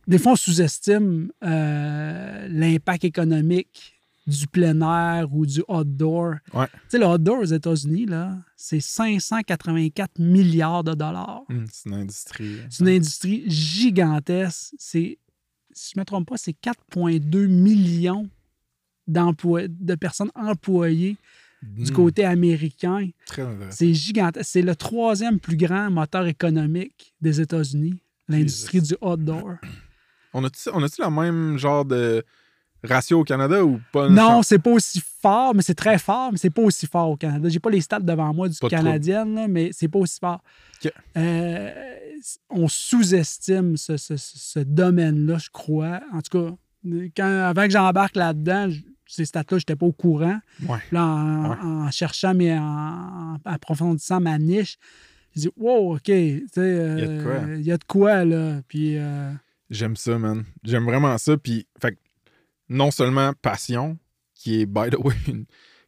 des fois, on sous-estime euh, l'impact économique du plein air ou du outdoor. Ouais. Tu sais, le outdoor aux États-Unis, là, c'est 584 milliards de dollars. Hum, c'est une industrie. C'est une industrie gigantesque. C'est si je ne me trompe pas, c'est 4,2 millions de personnes employées du hmm. côté américain. C'est gigantesque. C'est le troisième plus grand moteur économique des États-Unis, l'industrie du outdoor. On a-tu on a la même genre de ratio au Canada ou pas? Non, c'est pas aussi fort, mais c'est très fort, mais c'est pas aussi fort au Canada. J'ai pas les stats devant moi du Canadien, là, mais c'est pas aussi fort. Euh, on sous-estime ce, ce, ce domaine-là, je crois. En tout cas, quand, avant que j'embarque là-dedans, ces stats-là, je n'étais pas au courant. Là, en, cherchant, mais en, approfondissant ma niche, je dis Wow, OK, euh, il y a de quoi. Là. Euh, J'aime ça, man. J'aime vraiment ça. Puis, fait non seulement passion, qui est, by the way,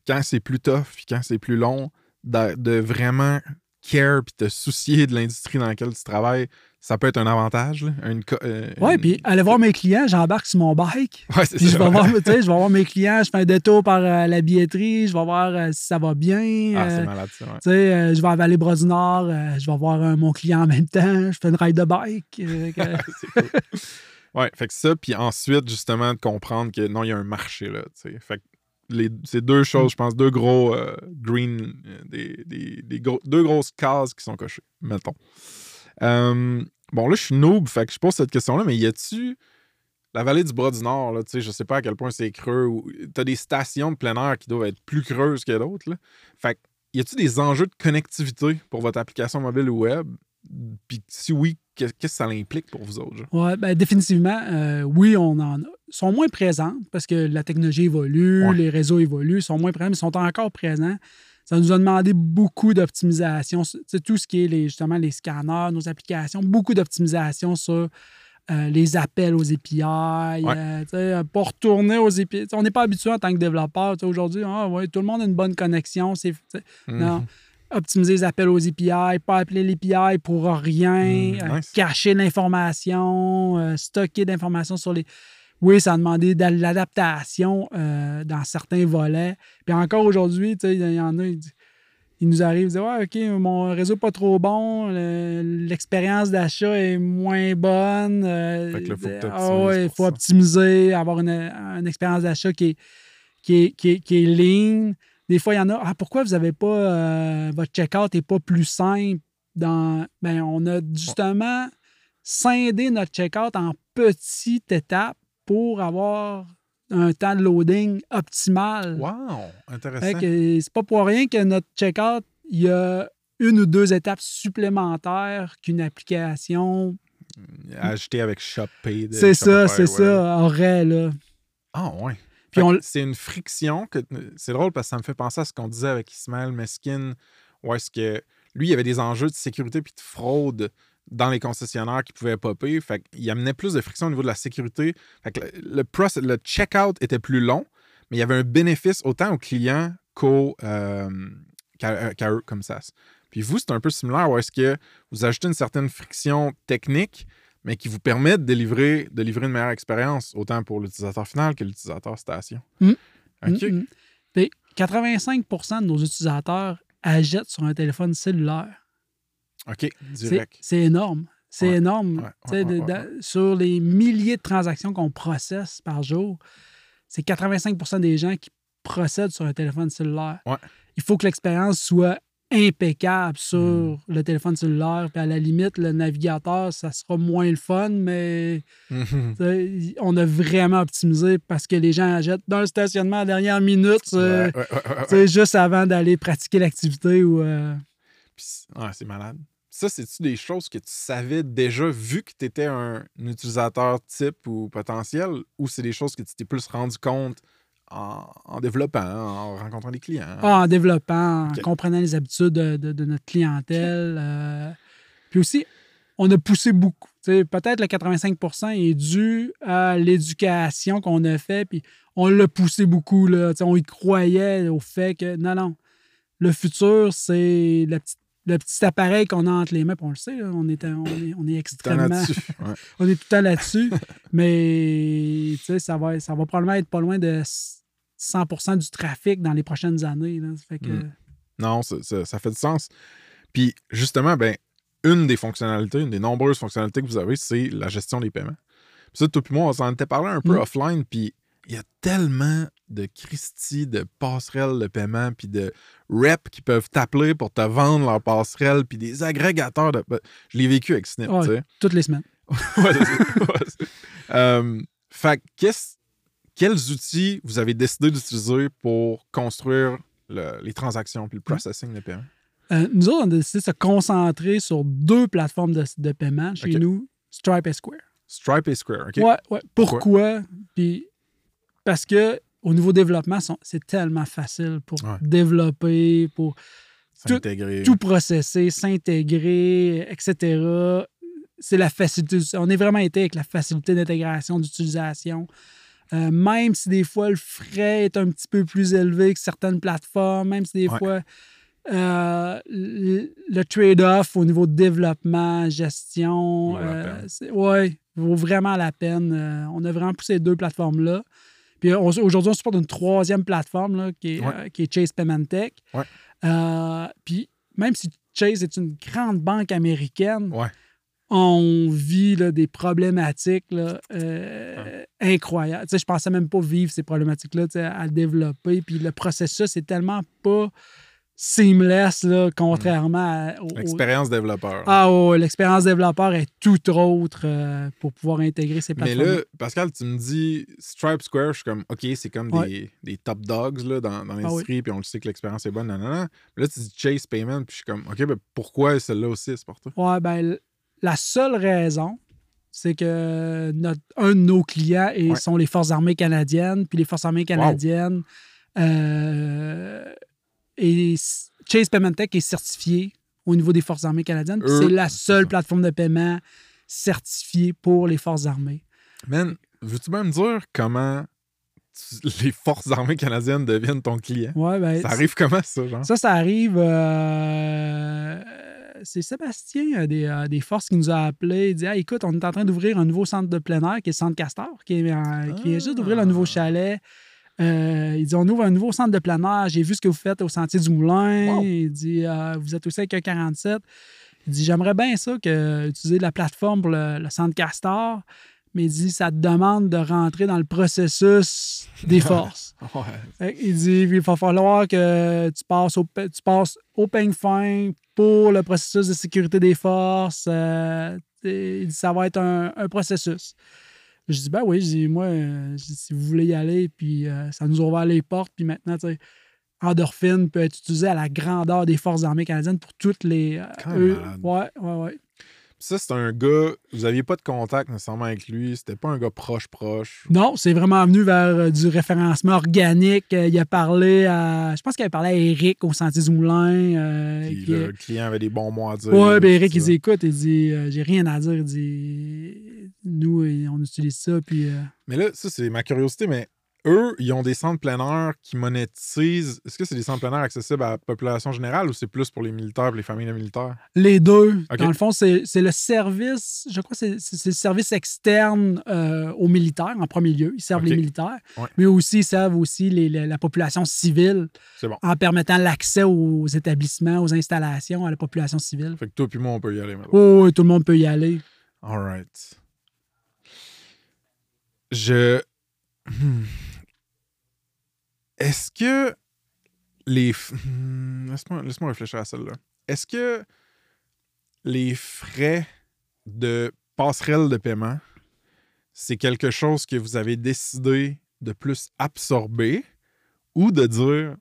quand c'est plus tough, puis quand c'est plus long, de, vraiment care, puis te soucier de l'industrie dans laquelle tu travailles, ça peut être un avantage. Là, une, euh, puis aller voir mes clients, j'embarque sur mon bike. Ouais, puis je vais, voir, je vais voir mes clients, je fais un détour par euh, la billetterie, je vais voir euh, si ça va bien. Ah, c'est malade, ça, ouais. Je vais à Vallée-Bras du Nord, je vais voir mon client en même temps, je fais une ride de bike. cool. Ouais, fait que ça, puis ensuite, justement, de comprendre que non, il y a un marché, là, tu sais. Fait que les, ces deux mmh. choses, je pense, deux gros euh, green, euh, des, des, gros, deux grosses cases qui sont cochées, mettons. Bon, là, je suis noob, fait que je pose cette question-là, mais y a-tu la vallée du Bras-du-Nord, là, tu sais, je sais pas à quel point c'est creux, ou t'as des stations de plein air qui doivent être plus creuses que d'autres, là. Fait que, y a-tu des enjeux de connectivité pour votre application mobile ou web? Puis si oui, qu'est-ce que ça implique pour vous autres? Oui, ben, définitivement, euh, oui, on en a. Ils sont moins présents parce que la technologie évolue, les réseaux évoluent, ils sont moins présents, mais ils sont encore présents. Ça nous a demandé beaucoup d'optimisation, tout ce qui est justement les scanners, nos applications, beaucoup d'optimisation sur euh, les appels aux API, euh, pour retourner aux API. On n'est pas habitué en tant que développeur. Aujourd'hui, ah, ouais, tout le monde a une bonne connexion. Mm-hmm. Non optimiser les appels aux API, pas appeler l'API pour rien, hmm, euh, cacher l'information, euh, stocker d'informations sur les. Oui, ça a demandé de l'adaptation euh, dans certains volets. Puis encore aujourd'hui, il y en a, ils, nous arrivent, ils disent Ouais, OK, mon réseau n'est pas trop bon, l'expérience d'achat est moins bonne. Fait que là, il faut ah optimiser, avoir une, expérience d'achat qui est, qui, qui, est, qui est lean. Des fois, il y en a. Ah, pourquoi vous n'avez pas. Euh, votre checkout n'est pas plus simple dans. Bien, on a justement scindé notre checkout en petites étapes pour avoir un temps de loading optimal. Wow! Intéressant. c'est pas pour rien que notre checkout, il y a une ou deux étapes supplémentaires qu'une application. Hmm, Acheter avec ShopPay. C'est ça, c'est ça, aurait, là. Ah, ouais. C'est une friction que euh, c'est drôle parce que ça me fait penser à ce qu'on disait avec Ismaël Meskin, où est-ce que lui, il y avait des enjeux de sécurité puis de fraude dans les concessionnaires qui pouvaient popper. Fait qu'il amenait plus de friction au niveau de la sécurité. Le, process, check-out était plus long, mais il y avait un bénéfice autant aux clients qu'aux euh, euh comme ça. Puis vous, c'est un peu similaire où est-ce que vous ajoutez une certaine friction technique, mais qui vous permet de délivrer, de livrer une meilleure expérience, autant pour l'utilisateur final que l'utilisateur station. Mmh. OK. Hum, hum. De nos utilisateurs achètent sur un téléphone cellulaire. OK, direct. C'est énorme. C'est énorme. Sur les milliers de transactions qu'on processe par jour, c'est 85% des gens qui procèdent sur un téléphone cellulaire. Il faut que l'expérience soit impeccable sur hmm. le téléphone cellulaire. Puis à la limite, le navigateur, ça sera moins le fun, mais on a vraiment optimisé parce que les gens achètent le stationnement à la dernière minute, euh, juste avant d'aller pratiquer l'activité. ou euh, c'est malade. Ça, c'est-tu des choses que tu savais déjà vu que tu étais un utilisateur type ou potentiel, ou c'est des choses que tu t'es plus rendu compte en, développant, en rencontrant les clients. Ah, en développant, en comprenant les habitudes de, notre clientèle. Euh, puis aussi, on a poussé beaucoup. Peut-être le 85% est dû à l'éducation qu'on a fait, puis on l'a poussé beaucoup. Là. On y croyait au fait que non, non, le futur, c'est la petite petit appareil qu'on a entre les mains, on le sait, là, on, est, on, est, on est T'en extrêmement. Ouais. on est tout le temps là-dessus. mais ça va, ça va probablement être pas loin de 100% du trafic dans les prochaines années. Là. Ça fait que, Mm. Non, ça, ça- ça fait du sens. Puis justement, ben, une des fonctionnalités, une des nombreuses fonctionnalités que vous avez, c'est la gestion des paiements. Puis ça, toi puis moi, on s'en était parlé un peu Mm. offline, puis il y a tellement de Christie, de passerelles de paiement, puis de reps qui peuvent t'appeler pour te vendre leur passerelle, puis des agrégateurs de... Je l'ai vécu avec Snip, Ouais. toutes les semaines. Ouais, Euh, fait que qu'est-ce- quels outils vous avez décidé d'utiliser pour construire le- les transactions puis le processing des paiements? Euh, nous autres, on a décidé de se concentrer sur deux plateformes de, de paiement chez nous, Stripe et Square. Stripe et Square, OK? Ouais, ouais. Pourquoi? Pourquoi? Puis parce que au niveau développement, c'est tellement facile pour Ouais. développer, pour tout- tout processer, s'intégrer, etc. C'est la facilité. On est vraiment été avec la facilité d'intégration, d'utilisation. Euh, même si des fois le frais est un petit peu plus élevé que certaines plateformes, même si des Ouais. fois euh, le trade-off au niveau de développement, gestion, euh, ouais, vaut vraiment la peine. On a vraiment poussé ces deux plateformes-là. Puis on- aujourd'hui, on supporte une troisième plateforme là, qui, est, Ouais. euh, qui est Chase Payment Tech. Ouais. Euh, puis même si Chase est une grande banque américaine, Ouais. on vit là, des problématiques là, euh, incroyables. Tu sais, je pensais même pas vivre ces problématiques-là tu sais, à développer. Puis le processus est tellement pas seamless, là, contrairement à, au- au- L'expérience développeur. Ah ouais, l'expérience développeur est tout autre euh, pour pouvoir intégrer ces Mais plateformes. là, Pascal, tu me dis Stripe Square, je suis comme, OK, c'est comme Ouais. des, des top dogs là, dans, dans Ah l'industrie, puis on le sait que l'expérience est bonne, nanana. Mais là, tu dis Chase Payment, puis je suis comme, OK, ben pourquoi celle-là aussi, c'est pour toi? Ouais, ben, la seule raison, c'est que notre, un de nos clients est- Ouais. sont les Forces armées canadiennes. Puis les Forces armées canadiennes, euh, et Chase Payment Tech est certifié au niveau des Forces armées canadiennes. c'est la seule plateforme de paiement certifiée pour les Forces armées. Man, veux-tu même dire comment tu- les forces armées canadiennes deviennent ton client? Ouais, ben, Ça arrive comment, ça, genre? Ça, ça arrive. euh, c'est Sébastien euh, des, euh, des Forces qui nous a appelé. Il dit Ah, écoute, on est en train d'ouvrir un nouveau centre de plein air qui est le centre Castor, qui, est, qui vient juste d'ouvrir le nouveau chalet. Euh, il dit On ouvre un nouveau centre de plein air. J'ai vu ce que vous faites au Sentier du Moulin. Wow. Il dit euh, Vous êtes aussi avec un 47. Il dit J'aimerais bien ça, que, utiliser la plateforme pour le, le centre Castor. Mais il dit Ça te demande de rentrer dans le processus des forces. Ouais. Qu'il dit il va falloir que tu passes au, tu passes au peigne fin pour le processus de sécurité des forces. euh, il dit ça va être un, un processus. Je dis ben oui, je dis moi, euh, je dis, si vous voulez y aller, puis euh, ça nous ouvre les portes, puis maintenant, tu sais, Endorphine peut être utilisé à la grandeur des forces armées canadiennes pour toutes les. euh, eux- ouais, ouais, ouais. Ça, c'est un gars, vous n'aviez pas de contact nécessairement avec lui, c'était pas un gars proche-proche. Non, c'est vraiment venu vers euh, du référencement organique. Euh, il a parlé à. Je pense qu'il avait parlé à Eric au Sentier du Moulin. euh, Puis qui le client avait des bons mots à dire. Ouais, ben Eric, il dit écoute, il dit j'ai rien à dire. Il dit nous, on utilise ça. Puis Mais là, ça, c'est ma curiosité, mais eux, ils ont des centres plein air qui monétisent. Est-ce que c'est des centres plein air accessibles à la population générale ou c'est plus pour les militaires et les familles de militaires? les deux, dans le fond, c'est le service, je crois que c'est- le service externe euh, aux militaires en premier lieu. Ils servent les militaires, Ouais. mais aussi ils servent aussi les- les- la population civile bon. en permettant l'accès aux établissements, aux installations, à la population civile. Fait que toi puis moi, on peut y aller maintenant. Oh, oui, tout le monde peut y aller. All right. Je. Hmm. Est-ce que les. Hmm, Laisse-moi laisse-moi réfléchir à celle-là. Est-ce que les frais de passerelle de paiement, c'est quelque chose que vous avez décidé de plus absorber ou de dire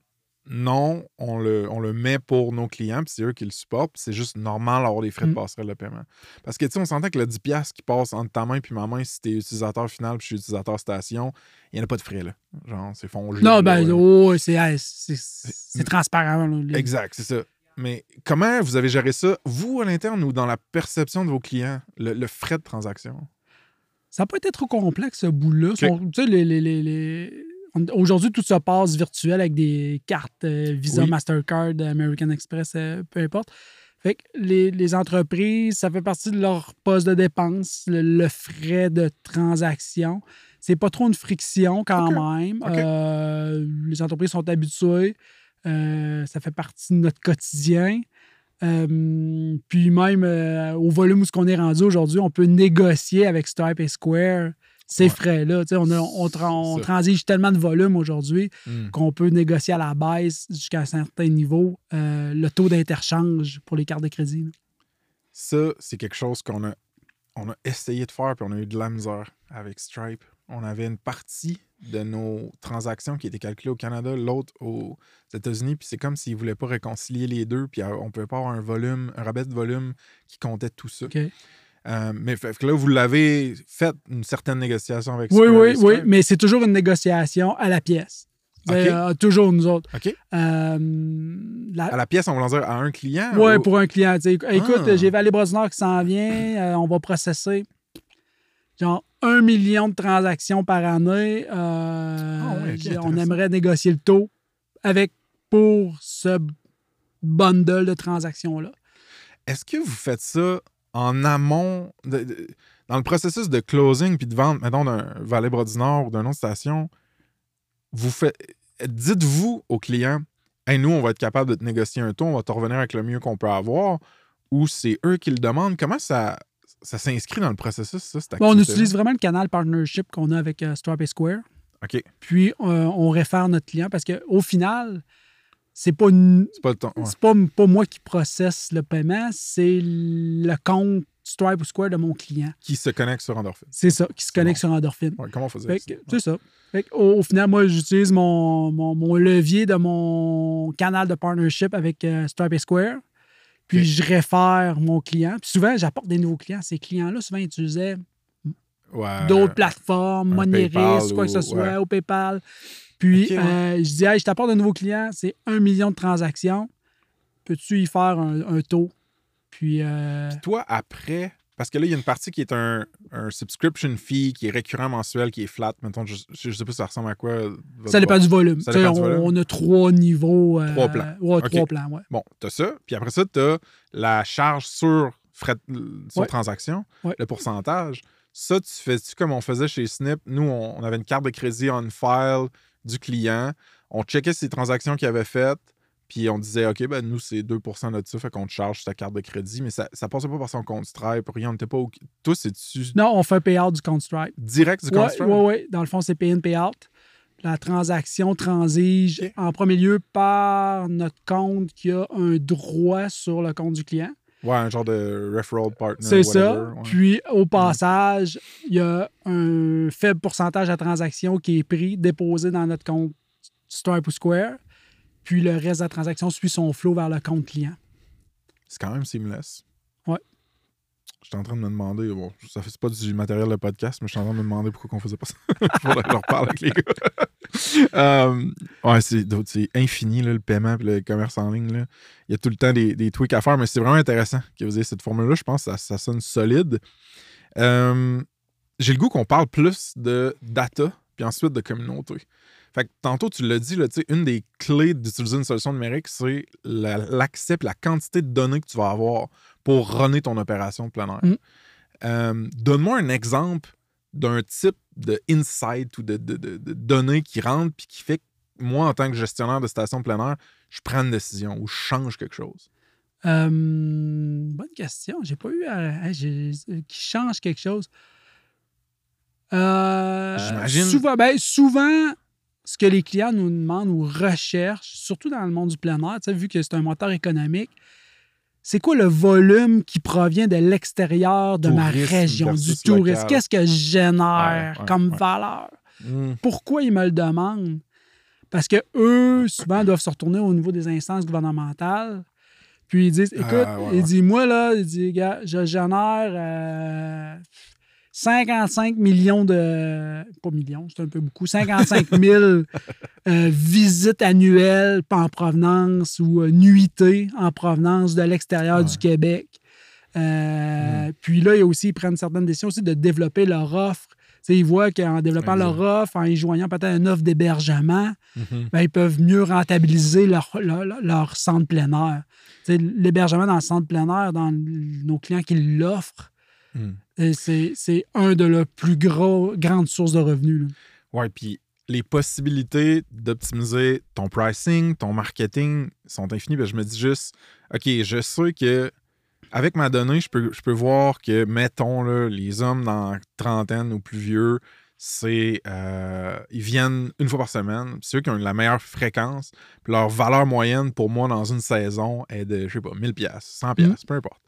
non, on le, on le met pour nos clients, puis c'est eux qui le supportent, puis c'est juste normal d'avoir des frais de Mm. passerelle de paiement. Parce que, tu sais, on s'entend que le 10$ qui passe entre ta main puis ma main, si t'es utilisateur final puis je suis utilisateur station, il n'y en a pas de frais, là. Genre, c'est fongé. Non, ben, ouais. oh, c'est transparent. là, Exact, c'est ça. Mais comment vous avez géré ça, vous à l'interne ou dans la perception de vos clients, le, le frais de transaction? Ça n'a pas été trop complexe, ce bout-là. Ok. Sont- tu sais, les- les- les- les- Aujourd'hui, tout se passe virtuel avec des cartes euh, Visa, Oui. Mastercard, American Express, euh, peu importe. Fait que les, les entreprises, ça fait partie de leur poste de dépense, le, le frais de transaction. C'est pas trop une friction quand même. Euh, les entreprises sont habituées. Ça fait partie de notre quotidien. Puis même au volume où ce qu'on est rendu aujourd'hui, on peut négocier avec Stripe et Square ces Ouais. frais-là. On, a- on, tra- on Ça. transige tellement de volume aujourd'hui Hmm. qu'on peut négocier à la baisse jusqu'à un certain niveau euh, le taux d'interchange pour les cartes de crédit. là. Ça, c'est quelque chose qu'on a, on a essayé de faire, puis on a eu de la misère avec Stripe. On avait une partie de nos transactions qui étaient calculées au Canada, l'autre aux États-Unis, puis c'est comme s'ils ne voulaient pas réconcilier les deux, puis euh, on ne pouvait pas avoir un volume, un rabais de volume qui comptait tout ça. Euh, mais fait là, vous l'avez fait une certaine négociation avec Oui, Square oui, et oui, Stripe? mais c'est toujours une négociation à la pièce. OK. Euh, toujours nous autres. Euh, la- À la pièce, on va dire à un client? Ouais, ou- pour un client. Écoute, Ah. j'ai Valley Brosnard qui s'en vient, euh, on va processer genre un million de transactions par année. Euh, Ah on aimerait négocier le taux avec pour ce bundle de transactions-là. Est-ce que vous faites ça en amont, de- de- dans le processus de closing puis de vente, mettons, d'un Valet Bras du Nord ou d'une autre station, vous faites, dites-vous au client, hey, nous, on va être capable de te négocier un taux, on va te revenir avec le mieux qu'on peut avoir, ou c'est eux qui le demandent? Comment ça, ça s'inscrit dans le processus, ça, cette Bon, on utilise vraiment le canal partnership qu'on a avec euh, Stripe et Square. OK. Puis, euh, on réfère notre client parce qu'au final, c'est pas, une- C'est pas le temps. ouais. c'est pas, pas moi qui processe le paiement, c'est le compte Stripe ou Square de mon client. Qui se connecte sur Endorphin. C'est ça, qui se C'est connecte bon. sur Endorphin. Ouais, comment on faisait ça? C'est ça. Fait au, au final, moi, j'utilise mon, mon, mon levier de mon canal de partnership avec euh, Stripe et Square. Puis je réfère mon client. Puis souvent, j'apporte des nouveaux clients. Ces clients-là, souvent, ils utilisaient Ouais. d'autres plateformes, Moneris, PayPal quoi que ce soit, ouais. au PayPal. Puis euh, je dis, hey, je t'apporte un nouveau client, c'est un million de transactions. Peux-tu y faire un, un taux? Puis, euh, toi, après, parce que là, il y a une partie qui est un, un subscription fee qui est récurrent mensuel, qui est flat. Mettons, je, je sais pas si ça ressemble à quoi. ça dépend du volume. Ça Tu dépend du on, volume. on a trois niveaux. euh, Trois plans. Ouais, trois plans, ouais. Bon, t'as ça. Puis après ça, t'as la charge sur, frais, sur Ouais. transaction, Ouais. le pourcentage. Ça, tu fais-tu comme on faisait chez Snip? Nous, on, on avait une carte de crédit on file du client. On checkait ses transactions qu'il avait faites. Puis on disait, OK, ben nous, c'est 2 de ça, fait qu'on te charge ta carte de crédit. Mais ça, ça passait pas par son compte Stripe, rien. On n'était pas au... Toi, c'est-tu Non, on fait un payout du compte Stripe. direct du Oui, compte Stripe? oui, oui. Dans le fond, c'est pay in, payout. La transaction transige en premier lieu par notre compte qui a un droit sur le compte du client. Ouais, un genre de referral partner. C'est ça. ouais. Puis, au passage, il y a un faible pourcentage de transaction qui est pris, déposé dans notre compte Stripe ou Square. Puis, le reste de la transaction suit son flow vers le compte client. C'est quand même seamless. J'étais en train de me demander, bon, ça fait pas du matériel de podcast, mais je suis en train de me demander pourquoi on faisait pas ça. Faudrait que je reparle avec les gars. Euh, ouais, c'est, infini, le paiement et le commerce en ligne. Il y a tout le temps des, des tweaks à faire, mais c'est vraiment intéressant que vous ayez cette formule-là. Je pense que ça, ça sonne solide. Euh, j'ai le goût qu'on parle plus de data, puis ensuite de communauté. Fait que tantôt, tu l'as dit, une des clés d'utiliser une solution numérique, c'est la- l'accès et la quantité de données que tu vas avoir pour runner ton opération de plein air. Mm. Euh, Donne-moi un exemple d'un type de insight ou de, de- de- de données qui rentrent puis qui fait que moi, en tant que gestionnaire de station de plein air, je prends une décision ou je change quelque chose. Euh, bonne question. J'ai pas eu à- à- j'ai- qui change quelque chose. Euh, J'imagine. Souvent, ben, souvent, ce que les clients nous demandent ou recherchent, surtout dans le monde du plein air, tu sais, vu que c'est un moteur économique, c'est quoi le volume qui provient de l'extérieur de ma région, du tourisme? Qu'est-ce que je génère Ouais, ouais, comme ouais. valeur? Mm. Pourquoi ils me le demandent? Parce que eux, souvent, doivent se retourner au niveau des instances gouvernementales. Puis ils disent, écoute, Ah, ouais, il ouais. dit, moi, là, il dit, gars, je génère euh, 55 millions de. Pas millions, c'est un peu beaucoup. 55 000 euh, visites annuelles en provenance ou euh, nuitées en provenance de l'extérieur Ouais. du Québec. Euh, Puis là, il y a aussi, ils prennent certaines décisions aussi de développer leur offre ils voient qu'en développant leur offre, en y joignant peut-être une offre d'hébergement, Mhm. ben, ils peuvent mieux rentabiliser leur, leur, leur centre plein air. L'hébergement dans le centre plein air, dans nos clients qui l'offrent, Mm. c'est un de leurs plus gros, grandes sources de revenus. Ouais, puis les possibilités d'optimiser ton pricing, ton marketing sont infinies. Ben, je me dis juste, OK, je sais que avec ma donnée, je peux, je peux voir que, mettons, là, les hommes dans trentaine ou plus vieux, c'est euh, ils viennent une fois par semaine. C'est eux qui ont la meilleure fréquence. Puis leur valeur moyenne pour moi dans une saison est de, je sais pas, 1000 pièces, 100 pièces, peu importe.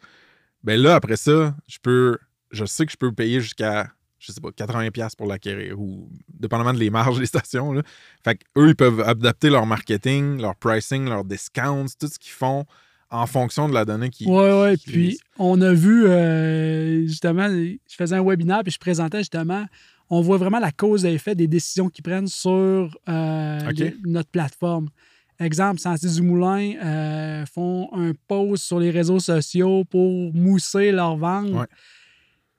Ben là, après ça, je peux, je sais que je peux payer jusqu'à, je sais pas, 80 pièces pour l'acquérir ou dépendamment de les marges des stations. Là. Fait qu'eux, ils peuvent adapter leur marketing, leur pricing, leurs discounts, tout ce qu'ils font en fonction de la donnée qui. Oui, oui. qui- Puis, on a vu, euh, justement, je faisais un webinaire, puis je présentais justement, on voit vraiment la cause et effet des décisions qu'ils prennent sur euh, les- notre plateforme. Exemple, Sentier du Moulin euh, font un post sur les réseaux sociaux pour mousser leur vente. Ouais.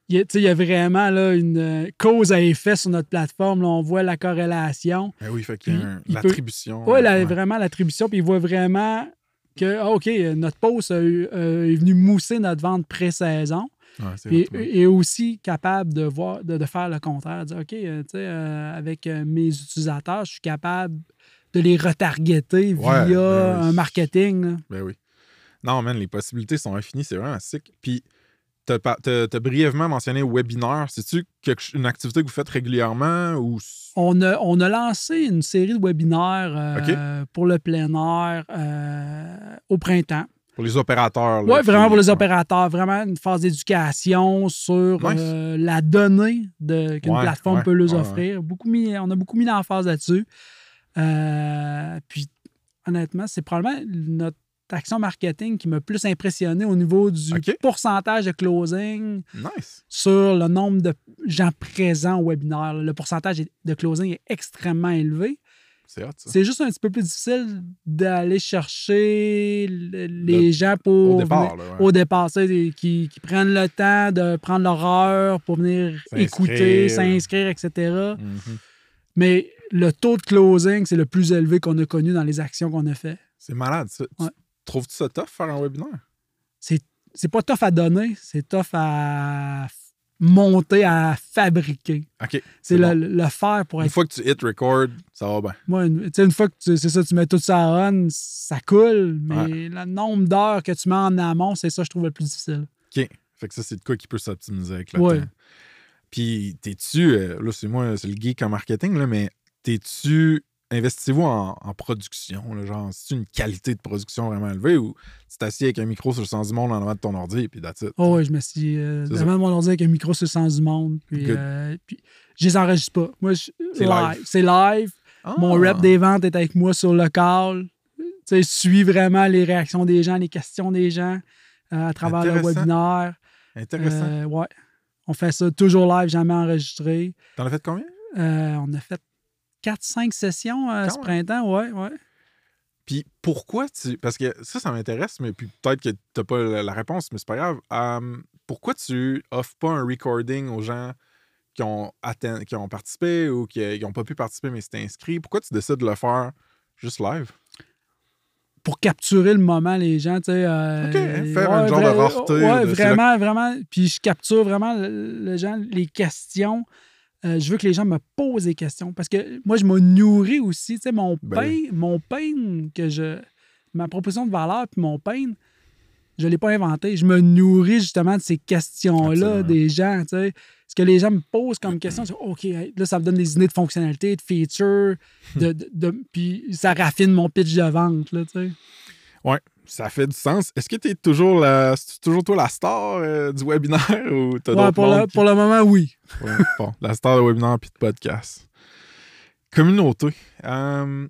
Il il y a vraiment là, une euh, cause à effet sur notre plateforme. Là, on voit la corrélation. Ben oui, fait qu'il y a il l'attribution. Oui, ouais. vraiment l'attribution. Puis ils voient vraiment que, ah, OK, notre post euh, est venu mousser notre vente pré-saison. Ouais, Et, aussi capable de voir, de, de faire le contraire. Dire, OK, euh, euh, avec mes utilisateurs, je suis capable de les retargeter via ben oui. un marketing. là. Ben oui. Non, man, les possibilités sont infinies, c'est vraiment sick. Puis, t'as t'as brièvement mentionné webinaire. C'est-tu une activité que vous faites régulièrement ou. On a, on a lancé une série de webinaires euh, pour le plein air euh, au printemps. Pour les opérateurs? là, Oui, vraiment pour les opérateurs, vraiment une phase d'éducation sur Nice. euh, la donnée qu'une Ouais, plateforme ouais, peut leur ouais, offrir. Beaucoup mis, on a beaucoup mis l'emphase là-dessus. Euh, puis, honnêtement, c'est probablement notre action marketing qui m'a plus impressionné au niveau du pourcentage de closing Nice. sur le nombre de gens présents au webinaire. Le pourcentage de closing est extrêmement élevé. C'est juste un petit peu plus difficile d'aller chercher le- les gens pour Au départ, venir- là. ouais. au départ, tu sais, qui, qui prennent le temps de prendre leur heure pour venir écouter, s'inscrire, etc. Mhm. Mais le taux de closing, c'est le plus élevé qu'on a connu dans les actions qu'on a fait. C'est malade, ça. Tu- Ouais. Trouves-tu ça tough faire un webinaire? C'est pas tough à donner, c'est tough à monter, à fabriquer. OK. C'est bon. le, le faire pour Une être. fois que tu hit record, ça va bien. Moi, une, tu sais, une fois que tu, c'est ça, tu mets tout ça à on, ça coule, mais le nombre d'heures que tu mets en amont, c'est ça, je trouve, le plus difficile. OK. Fait que ça, c'est de quoi qui peut s'optimiser avec le Ouais. temps. Puis, t'es-tu, euh, là, c'est moi, c'est le geek en marketing, là, mais t'es-tu, investissez-vous en, en production, là, genre, c'est une qualité de production vraiment élevée ou tu t'assieds avec un micro sur le sens du monde en avant de ton ordi, puis that's it? Oh oui, je me suis euh, C'est ça. devant mon ordi avec un micro sur le sens du monde. Puis, euh, puis je les enregistre pas. Moi, je- C'est live. C'est live. Ah! Mon rep des ventes est avec moi sur le call. Tu sais, je suis vraiment les réactions des gens, les questions des gens euh, à travers le webinaire. Intéressant. Euh, ouais. On fait ça toujours live, jamais enregistré. T'en as fait combien? On a fait 4-5 sessions euh, ce printemps, ouais, ouais. Puis pourquoi tu. Parce que ça, ça m'intéresse, mais puis peut-être que t'as pas la, réponse, mais c'est pas grave. Euh, pourquoi tu offres pas un recording aux gens qui ont, atten- qui ont participé ou qui n'ont pas pu participer mais s'étaient inscrits? Pourquoi tu décides de le faire juste live? pour capturer le moment, les gens, tu sais. euh, OK, faire un genre de rareté Ouais, de- vraiment, vraiment. Puis je capture vraiment le- les gens, les questions. Euh, je veux que les gens me posent des questions parce que moi, je me nourris aussi. Tu sais, mon Ben pain, mon pain que je. Ma proposition de valeur puis mon pain, je ne l'ai pas inventé. Je me nourris justement de ces questions-là des gens, tu sais. Ce que les gens me posent comme question, c'est OK, là, ça me donne des idées de fonctionnalités, de features, de, de- de- puis ça raffine mon pitch de vente, là, tu sais. Ouais, ça fait du sens. Est-ce que tu es toujours, la, toujours toi la star euh, du webinaire ou t'as Ouais, pour, le, qui- pour le moment, oui. Ouais, bon, la star de webinaire puis de podcast. Communauté. Euh,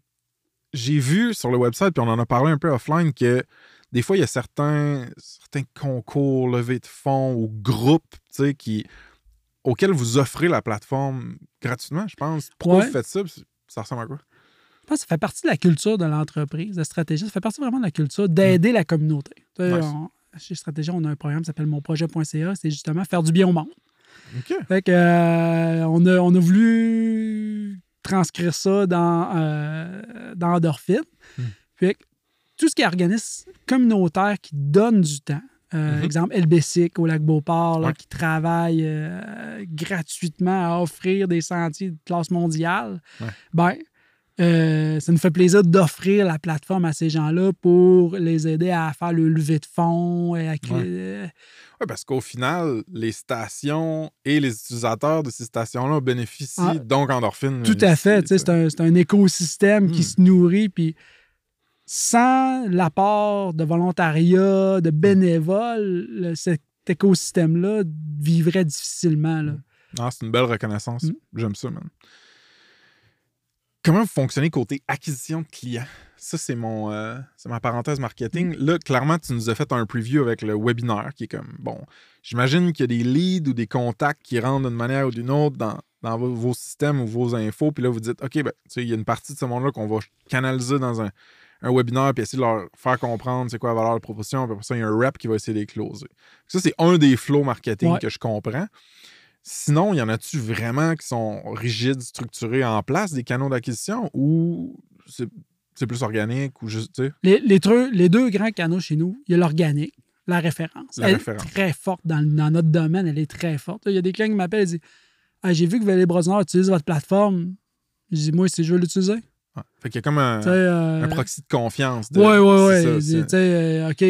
J'ai vu sur le website, puis on en a parlé un peu offline, que des fois, il y a certains, certains concours, levées de fonds ou groupes tu sais, qui, auxquels vous offrez la plateforme gratuitement, je pense. Pourquoi Ouais. vous faites ça? Ça ressemble à quoi? Je pense que ça fait partie de la culture de l'entreprise, de stratégie. Ça fait partie vraiment de la culture d'aider la communauté. Nice. on- chez Stratégie, on a un programme qui s'appelle monprojet.ca. C'est justement faire du bien au monde. Fait que, euh, on, a, on a voulu transcrire ça dans, euh, dans Endorphine. Hmm. Fait que tout ce qui est organisme communautaire qui donne du temps, euh, Mhm. exemple LBCIC au lac Beauport, là, Ouais. qui travaille euh, gratuitement à offrir des sentiers de classe mondiale, Ouais. ben, euh, ça nous fait plaisir d'offrir la plateforme à ces gens-là pour les aider à faire le lever de fonds. Et à Oui, parce qu'au final, les stations et les utilisateurs de ces stations-là bénéficient Ah, donc endorphine. Tout à fait. C'est un, écosystème qui Hmm. se nourrit. Puis sans l'apport de volontariat, de bénévoles, le- cet écosystème-là vivrait difficilement. Là. Ah, c'est une belle reconnaissance. J'aime ça, man. Comment vous fonctionnez côté acquisition de clients? Ça, c'est mon euh, c'est ma parenthèse marketing. Là, clairement, tu nous as fait un preview avec le webinaire qui est comme bon. J'imagine qu'il y a des leads ou des contacts qui rentrent d'une manière ou d'une autre dans, dans vos, vos systèmes ou vos infos. Puis là, vous dites, OK, ben, tu sais, il y a une partie de ce monde-là qu'on va canaliser dans un, un webinaire puis essayer de leur faire comprendre c'est quoi la valeur de proposition. Puis après ça, il y a un rep qui va essayer de les closer. Ça, c'est un des flows marketing Ouais. que je comprends. Sinon, il y en a-tu vraiment qui sont rigides, structurés en place, des canaux d'acquisition, ou c'est plus organique, ou juste, tu sais? Les, les, deux, les deux grands canaux chez nous, il y a l'organique, la référence. La elle référence. est très forte dans, dans notre domaine, elle est très forte. Il y a des clients qui m'appellent et disent Ah, J'ai vu que Valley Brosnard utilise votre plateforme. Je dis Moi, si je veux l'utiliser. Ouais. Fait qu'il y a comme un, euh, un proxy de confiance. de- Oui, ça, sais, euh, OK,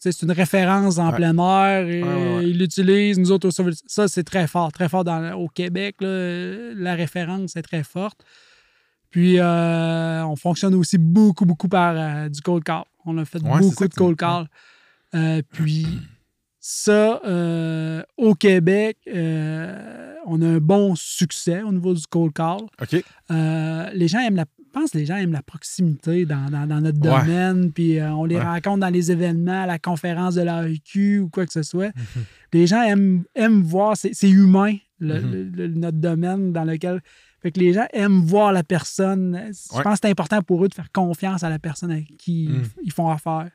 c'est une référence en Ouais. plein air. Et Ouais, ouais, ouais. Ils l'utilisent. Nous autres, ça, c'est très fort. Très fort dans, au Québec. là, la référence est très forte. Puis, euh, on fonctionne aussi beaucoup, beaucoup par euh, du cold call. On a fait Ouais, beaucoup de cold call. Puis, ça, au Québec, on a un bon succès au niveau du cold call. OK. Les gens aiment la. Pense que les gens aiment la proximité dans, dans- dans notre Ouais. domaine, puis euh, on les Ouais. rencontre dans les événements, à la conférence de l'AEQ ou quoi que ce soit. Mhm. Les gens aiment, aiment voir, c'est humain, le- Mhm. le- le- notre domaine dans lequel. Fait que les gens aiment voir la personne. Je Ouais. pense que c'est important pour eux de faire confiance à la personne avec qui Mhm. ils font affaire.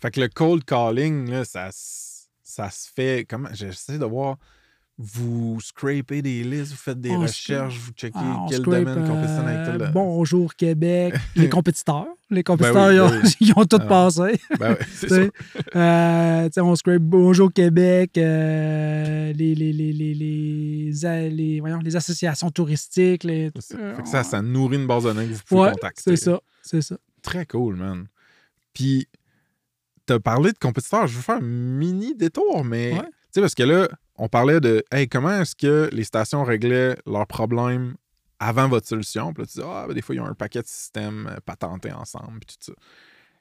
Fait que le cold calling, là, ça, ça se fait. Comment J'essaie de voir. Vous scrapez des listes, vous faites des On recherches, vous checkez Ah, quel scrape, domaine compétitionne avec euh, tel. Bonjour Québec, les compétiteurs. Les compétiteurs, oui, ils, ont, ben oui. ils ont tout Ah. passé. Ben ouais, c'est ça. euh, on scrape Bonjour Québec, euh, les, les, les, les, les, a- les- voyons, les associations touristiques. Les, euh, Fait que ça, ça nourrit une base de données que vous pouvez ouais, contacter. c'est ça, c'est ça. Très cool, man. Puis, t'as parlé de compétiteurs. Je veux faire un mini détour, mais. Ouais. Tu sais, parce que là, on parlait de. Hey, comment est-ce que les stations réglaient leurs problèmes avant votre solution? Puis là, tu dis, ah, ben, des fois, ils ont un paquet de systèmes euh, patentés ensemble, puis tout ça.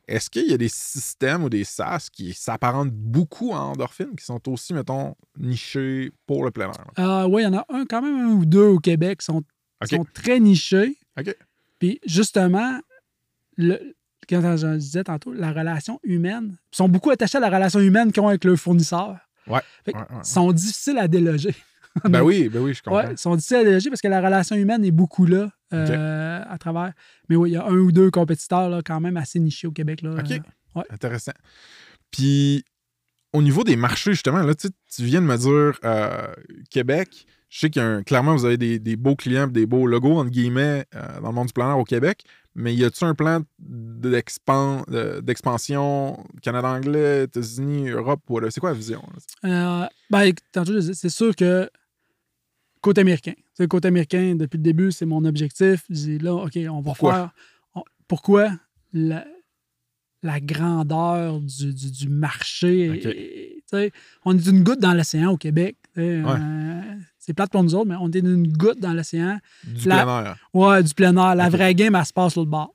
Est-ce qu'il y a des systèmes ou des SaaS qui s'apparentent beaucoup à Endorphine, qui sont aussi, mettons, nichés pour le plein air? Euh, oui, il y en a un, quand même un ou deux au Québec qui sont, très nichés. OK. Puis justement, le, quand je disais tantôt, la relation humaine, ils sont beaucoup attachés à la relation humaine qu'ils ont avec leurs fournisseurs. Ouais. Fait que Ouais, ouais, ouais. sont difficiles à déloger. Ben oui, ben oui, je comprends. Ouais, ils sont difficiles à déloger parce que la relation humaine est beaucoup là euh, à travers. Mais oui, il y a un ou deux compétiteurs là, quand même assez nichés au Québec. Là, OK. Euh, Intéressant. Puis, au niveau des marchés, justement, là, tu viens de me dire euh, Québec. Je sais un- clairement, vous avez des, des beaux clients, des beaux logos, entre guillemets, euh, dans le monde du plein air au Québec. Mais y a-tu un plan d'expan- de- d'expansion Canada anglais, États-Unis, Europe? C'est quoi la vision? Euh, ben, c'est sûr que côté américain. Le côté américain, depuis le début, c'est mon objectif. Je dis là, OK, on va Pourquoi? faire. on- pourquoi la, la grandeur du, du- du marché? Et- on est une goutte dans l'océan au Québec. Ouais. euh, c'est plate pour nous autres, mais on est une goutte dans l'océan. Du La- plein air. Ouais, du plein air. La vraie game, elle se passe l'autre bord.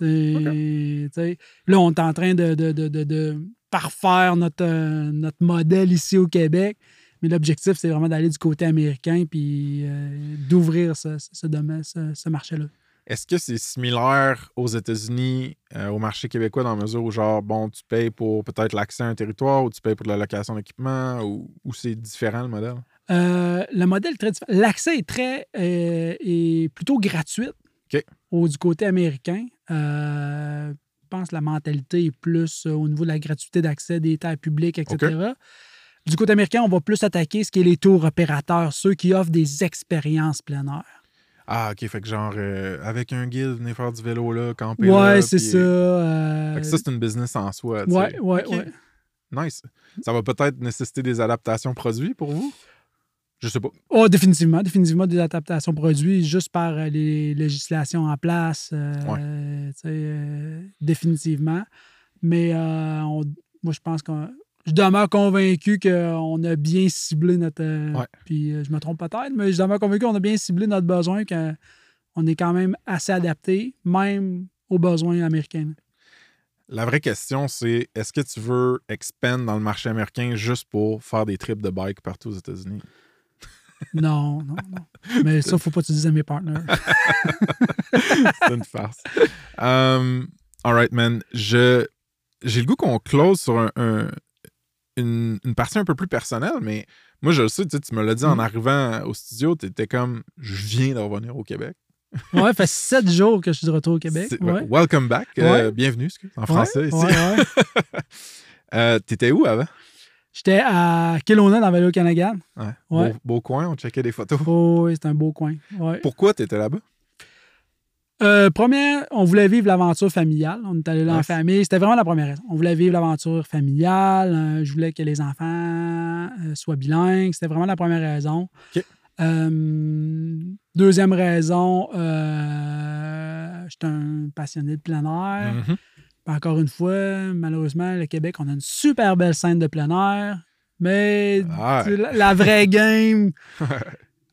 Sais, Là, on est en train de, de- de- de- de parfaire notre, euh, notre modèle ici au Québec. Mais l'objectif, c'est vraiment d'aller du côté américain puis euh, d'ouvrir ce, ce, domaine- ce- ce marché-là. Est-ce que c'est similaire aux États-Unis, euh, au marché québécois, dans la mesure où, genre, bon, tu payes pour peut-être l'accès à un territoire ou tu payes pour de la location d'équipement ou, ou c'est différent le modèle? Euh, le modèle est très différent. L'accès est très euh, est plutôt gratuit OK. au, du côté américain. Je pense que la mentalité est plus au niveau de la gratuité d'accès des terres publiques, etc. Du côté américain, on va plus attaquer ce qui est les tours opérateurs, ceux qui offrent des expériences plein air. Ah, ok, fait que genre, euh, avec un guide, venez faire du vélo là, camper. Ouais, c'est ça. euh, Fait que ça, c'est une business en soi. Ouais, ouais, ouais. Nice. Ça va peut-être nécessiter des adaptations produits pour vous? Je sais pas. Oh, définitivement, définitivement des adaptations produits juste par euh, les législations en place. euh, euh, définitivement. Mais euh, on- moi, je pense qu'on. Je demeure convaincu qu'on a bien ciblé notre. euh, Ouais. Puis euh, je me trompe peut-être, mais je demeure convaincu qu'on a bien ciblé notre besoin, qu'on est quand même assez adapté, même aux besoins américains. La vraie question, c'est est-ce que tu veux expand dans le marché américain juste pour faire des trips de bike partout aux États-Unis? Non, non, non. Mais ça, faut pas que tu dises à mes partenaires. c'est une farce. Um, all right, man. Je, j'ai le goût qu'on close sur un- un- une, une partie un peu plus personnelle, mais moi, je le sais, tu tu me l'as dit en Mm. arrivant au studio, tu étais comme je viens de revenir au Québec. Ouais, ça fait sept jours que je suis de retour au Québec. Ouais. Welcome back. Euh, bienvenue, excuse, en Ouais, français ici. ouais, ouais. Euh, T'étais où avant? J'étais à Kelowna, dans Canagan. Ouais. Ouais. Beau, beau coin, on checkait des photos. Oh, oui, c'est un beau coin. Pourquoi t'étais là-bas? Euh, première, on voulait vivre l'aventure familiale. On est allé là en famille. C'était vraiment la première raison. On voulait vivre l'aventure familiale. Euh, je voulais que les enfants euh, soient bilingues. C'était vraiment la première raison. Deuxième raison, j'étais un passionné de plein air. Mhm. Puis Encore une fois, malheureusement, le Québec, on a une super belle scène de plein air. Mais Ah la vraie game,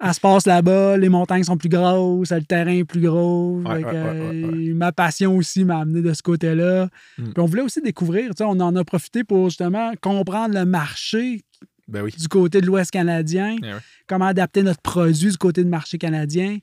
elle se passe là-bas. Les montagnes sont plus grosses, le terrain est plus gros. Ouais, ouais, ouais, Ma passion aussi m'a amené de ce côté-là. Mm. Puis on voulait aussi découvrir. tu sais, On en a profité pour justement comprendre le marché Ben oui. du côté de l'Ouest canadien, Eh comment adapter notre produit du côté du marché canadien,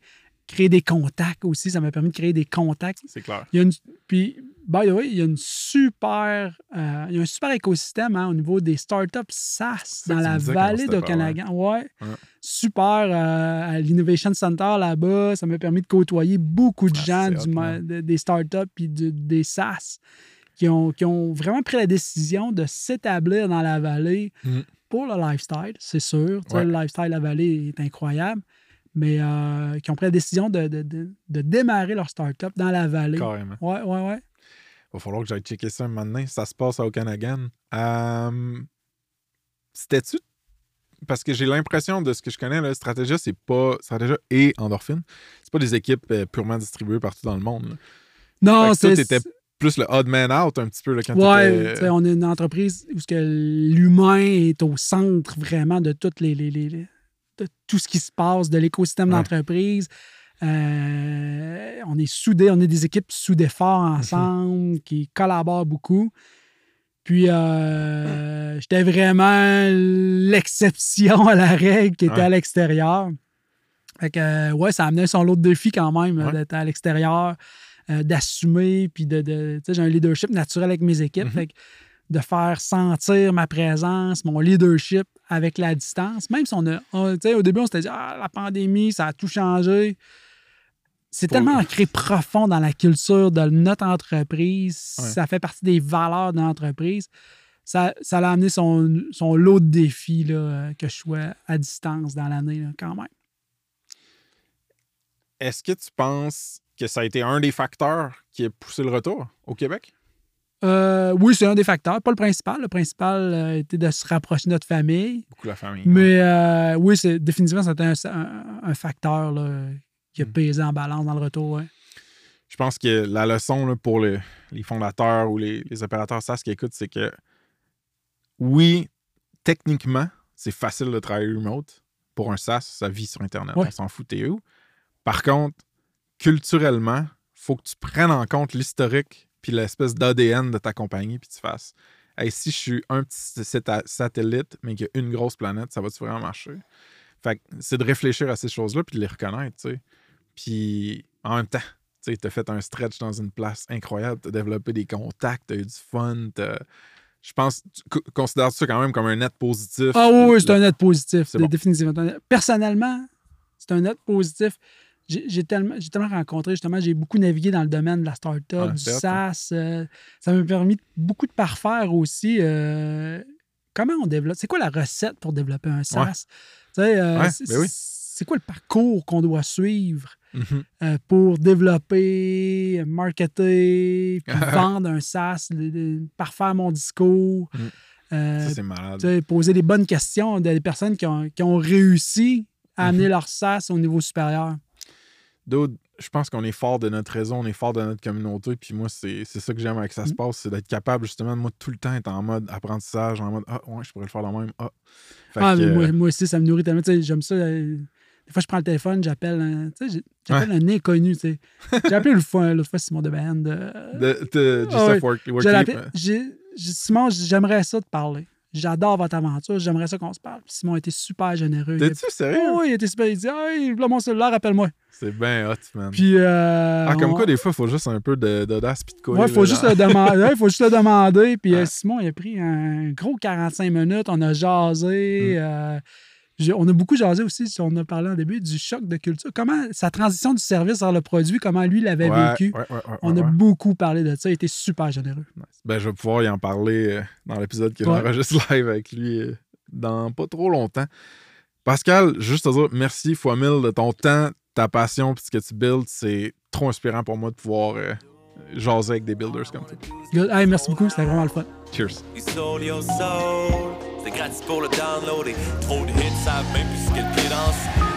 créer des contacts aussi. Ça m'a permis de créer des contacts. C'est clair. Il y a une, puis, by the way, il y a une super, euh, il y a un super écosystème hein, au niveau des startups SaaS dans la vallée Canagan. Ouais. Ouais. Super euh, à l'Innovation Center là-bas. Ça m'a permis de côtoyer beaucoup de Ah, gens du hot, des startups et des SaaS qui ont, qui ont vraiment pris la décision de s'établir dans la vallée Mm. pour le lifestyle, c'est sûr. Ouais. Le lifestyle de la vallée est incroyable. Mais euh, qui ont pris la décision de, de- de- de démarrer leur startup dans la vallée. Carrément. Ouais, ouais, ouais. Va falloir que j'aille checker ça donné. Ça se passe à Okanagan. Euh, C'était-tu? Parce que j'ai l'impression de ce que je connais, là, Stratégia, c'est pas. Stratégia et Endorphine, c'est pas des équipes euh, purement distribuées partout dans le monde. là. Non, c'est. plus le odd man out un petit peu là, quand Ouais, sais, on est une entreprise où l'humain est au centre vraiment de toutes les, les- les- les- de tout ce qui se passe, de l'écosystème Ouais. d'entreprise. Euh, on est soudés, on est des équipes soudées fort Mhm. ensemble, qui collaborent beaucoup. Puis, euh, j'étais vraiment l'exception à la règle qui était Ouais. à l'extérieur. Fait que, euh, ouais, ça amenait son lot de défis quand même euh, Ouais. d'être à l'extérieur, euh, d'assumer, puis de. de tu sais, j'ai un leadership naturel avec mes équipes. Mhm. Fait que de faire sentir ma présence, mon leadership avec la distance. Même si on a. on- tu sais, au début, on s'était dit, ah, la pandémie, ça a tout changé. C'est tellement ancré profond dans la culture de notre entreprise. Ouais. Ça fait partie des valeurs de l'entreprise. Ça, ça l'a amené son, son lot de défis là, euh, que je sois à distance dans l'année, quand même. Est-ce que tu penses que ça a été un des facteurs qui a poussé le retour au Québec? Euh, oui, c'est un des facteurs. Pas le principal. Le principal euh, était de se rapprocher de notre famille. Beaucoup la famille. Mais euh, oui, c'est définitivement c'était un, un- un facteur là, qui a Mm. pesé en balance dans le retour. ouais. Je pense que la leçon là, pour le- les fondateurs ou les, les opérateurs SaaS qui écoutent, c'est que oui, techniquement, c'est facile de travailler remote. Pour un SaaS, ça vit sur Internet. Ouais. On s'en fout, t'es où? Par contre, culturellement, faut que tu prennes en compte l'historique puis l'espèce d'ADN de ta compagnie puis tu fasses hey, si je suis un petit sat- satellite, mais qu'il y a une grosse planète, ça va-tu vraiment marcher? Fait que c'est de réfléchir à ces choses-là puis de les reconnaître, tu sais. Puis en même temps, tu as fait un stretch dans une place incroyable, tu as développé des contacts, tu as eu du fun. Je pense, tu co- considères ça quand même comme un net positif? Ah oui, oui, c'est un net positif. C'est bon. Définitivement. C'est un net- Personnellement, c'est un net positif. J'ai tellement, rencontré, justement, j'ai beaucoup navigué dans le domaine de la start-up, Ouais, du. SaaS. euh, ça m'a permis beaucoup de parfaire aussi. euh, comment on développe, c'est quoi la recette pour développer un SaaS? Tu sais, euh, Ouais, c'est ben oui. C'est quoi le parcours qu'on doit suivre Mhm. euh, pour développer, marketer, puis vendre un SaaS, le- le- parfaire mon discours, Mm. euh, Ça, c'est malade. poser les bonnes questions à des personnes qui ont, qui ont réussi à amener leur SaaS au niveau supérieur. Dude, je pense qu'on est fort de notre réseau, on est fort de notre communauté. Puis moi, c'est ça que j'aime avec ça Mm. se passe, c'est d'être capable justement de moi tout le temps être en mode apprentissage, en mode Ah ouais, je pourrais le faire de même. Ah. Ah, que, euh, moi, moi aussi, ça me nourrit tellement. J'aime ça. Des fois, je prends le téléphone, j'appelle un, j'appelle un inconnu. J'ai appelé l'autre fois, l'autre fois Simon de Band. de, de Ah work, j'ai- j'ai Simon, j'aimerais ça te parler. J'adore votre aventure, j'aimerais ça qu'on se parle. Puis Simon a été super généreux. T'es-tu sérieux? Oh, oui, il était super. Il dit Hey, là, mon cellulaire, appelle-moi. C'est bien hot, man. Puis. euh, ah, comme on- quoi, des fois, il faut juste un peu d'audace puis de quoi. Ouais, il faut juste le demander. Faut juste le demander. Puis euh, Simon, il a pris un gros 45 minutes. On a jasé. Mm. euh, on a beaucoup jasé aussi, si on a parlé en début, du choc de culture. Comment sa transition du service vers le produit, comment lui l'avait ouais, vécu. ouais, ouais, ouais, on ouais, a ouais. beaucoup parlé de ça. Il était super généreux. Ben, je vais pouvoir y en parler euh, dans l'épisode que Ouais. j'enregistre live avec lui euh, dans pas trop longtemps. Pascal, juste te dire merci fois mille de ton temps, ta passion puis ce que tu builds. C'est trop inspirant pour moi de pouvoir euh, jaser avec des builders comme toi. Hey, merci beaucoup, c'était vraiment le fun. Cheers. You sold your soul. C'est gratis pour le download et trop de hits savent même plus ce qu'elle pied dans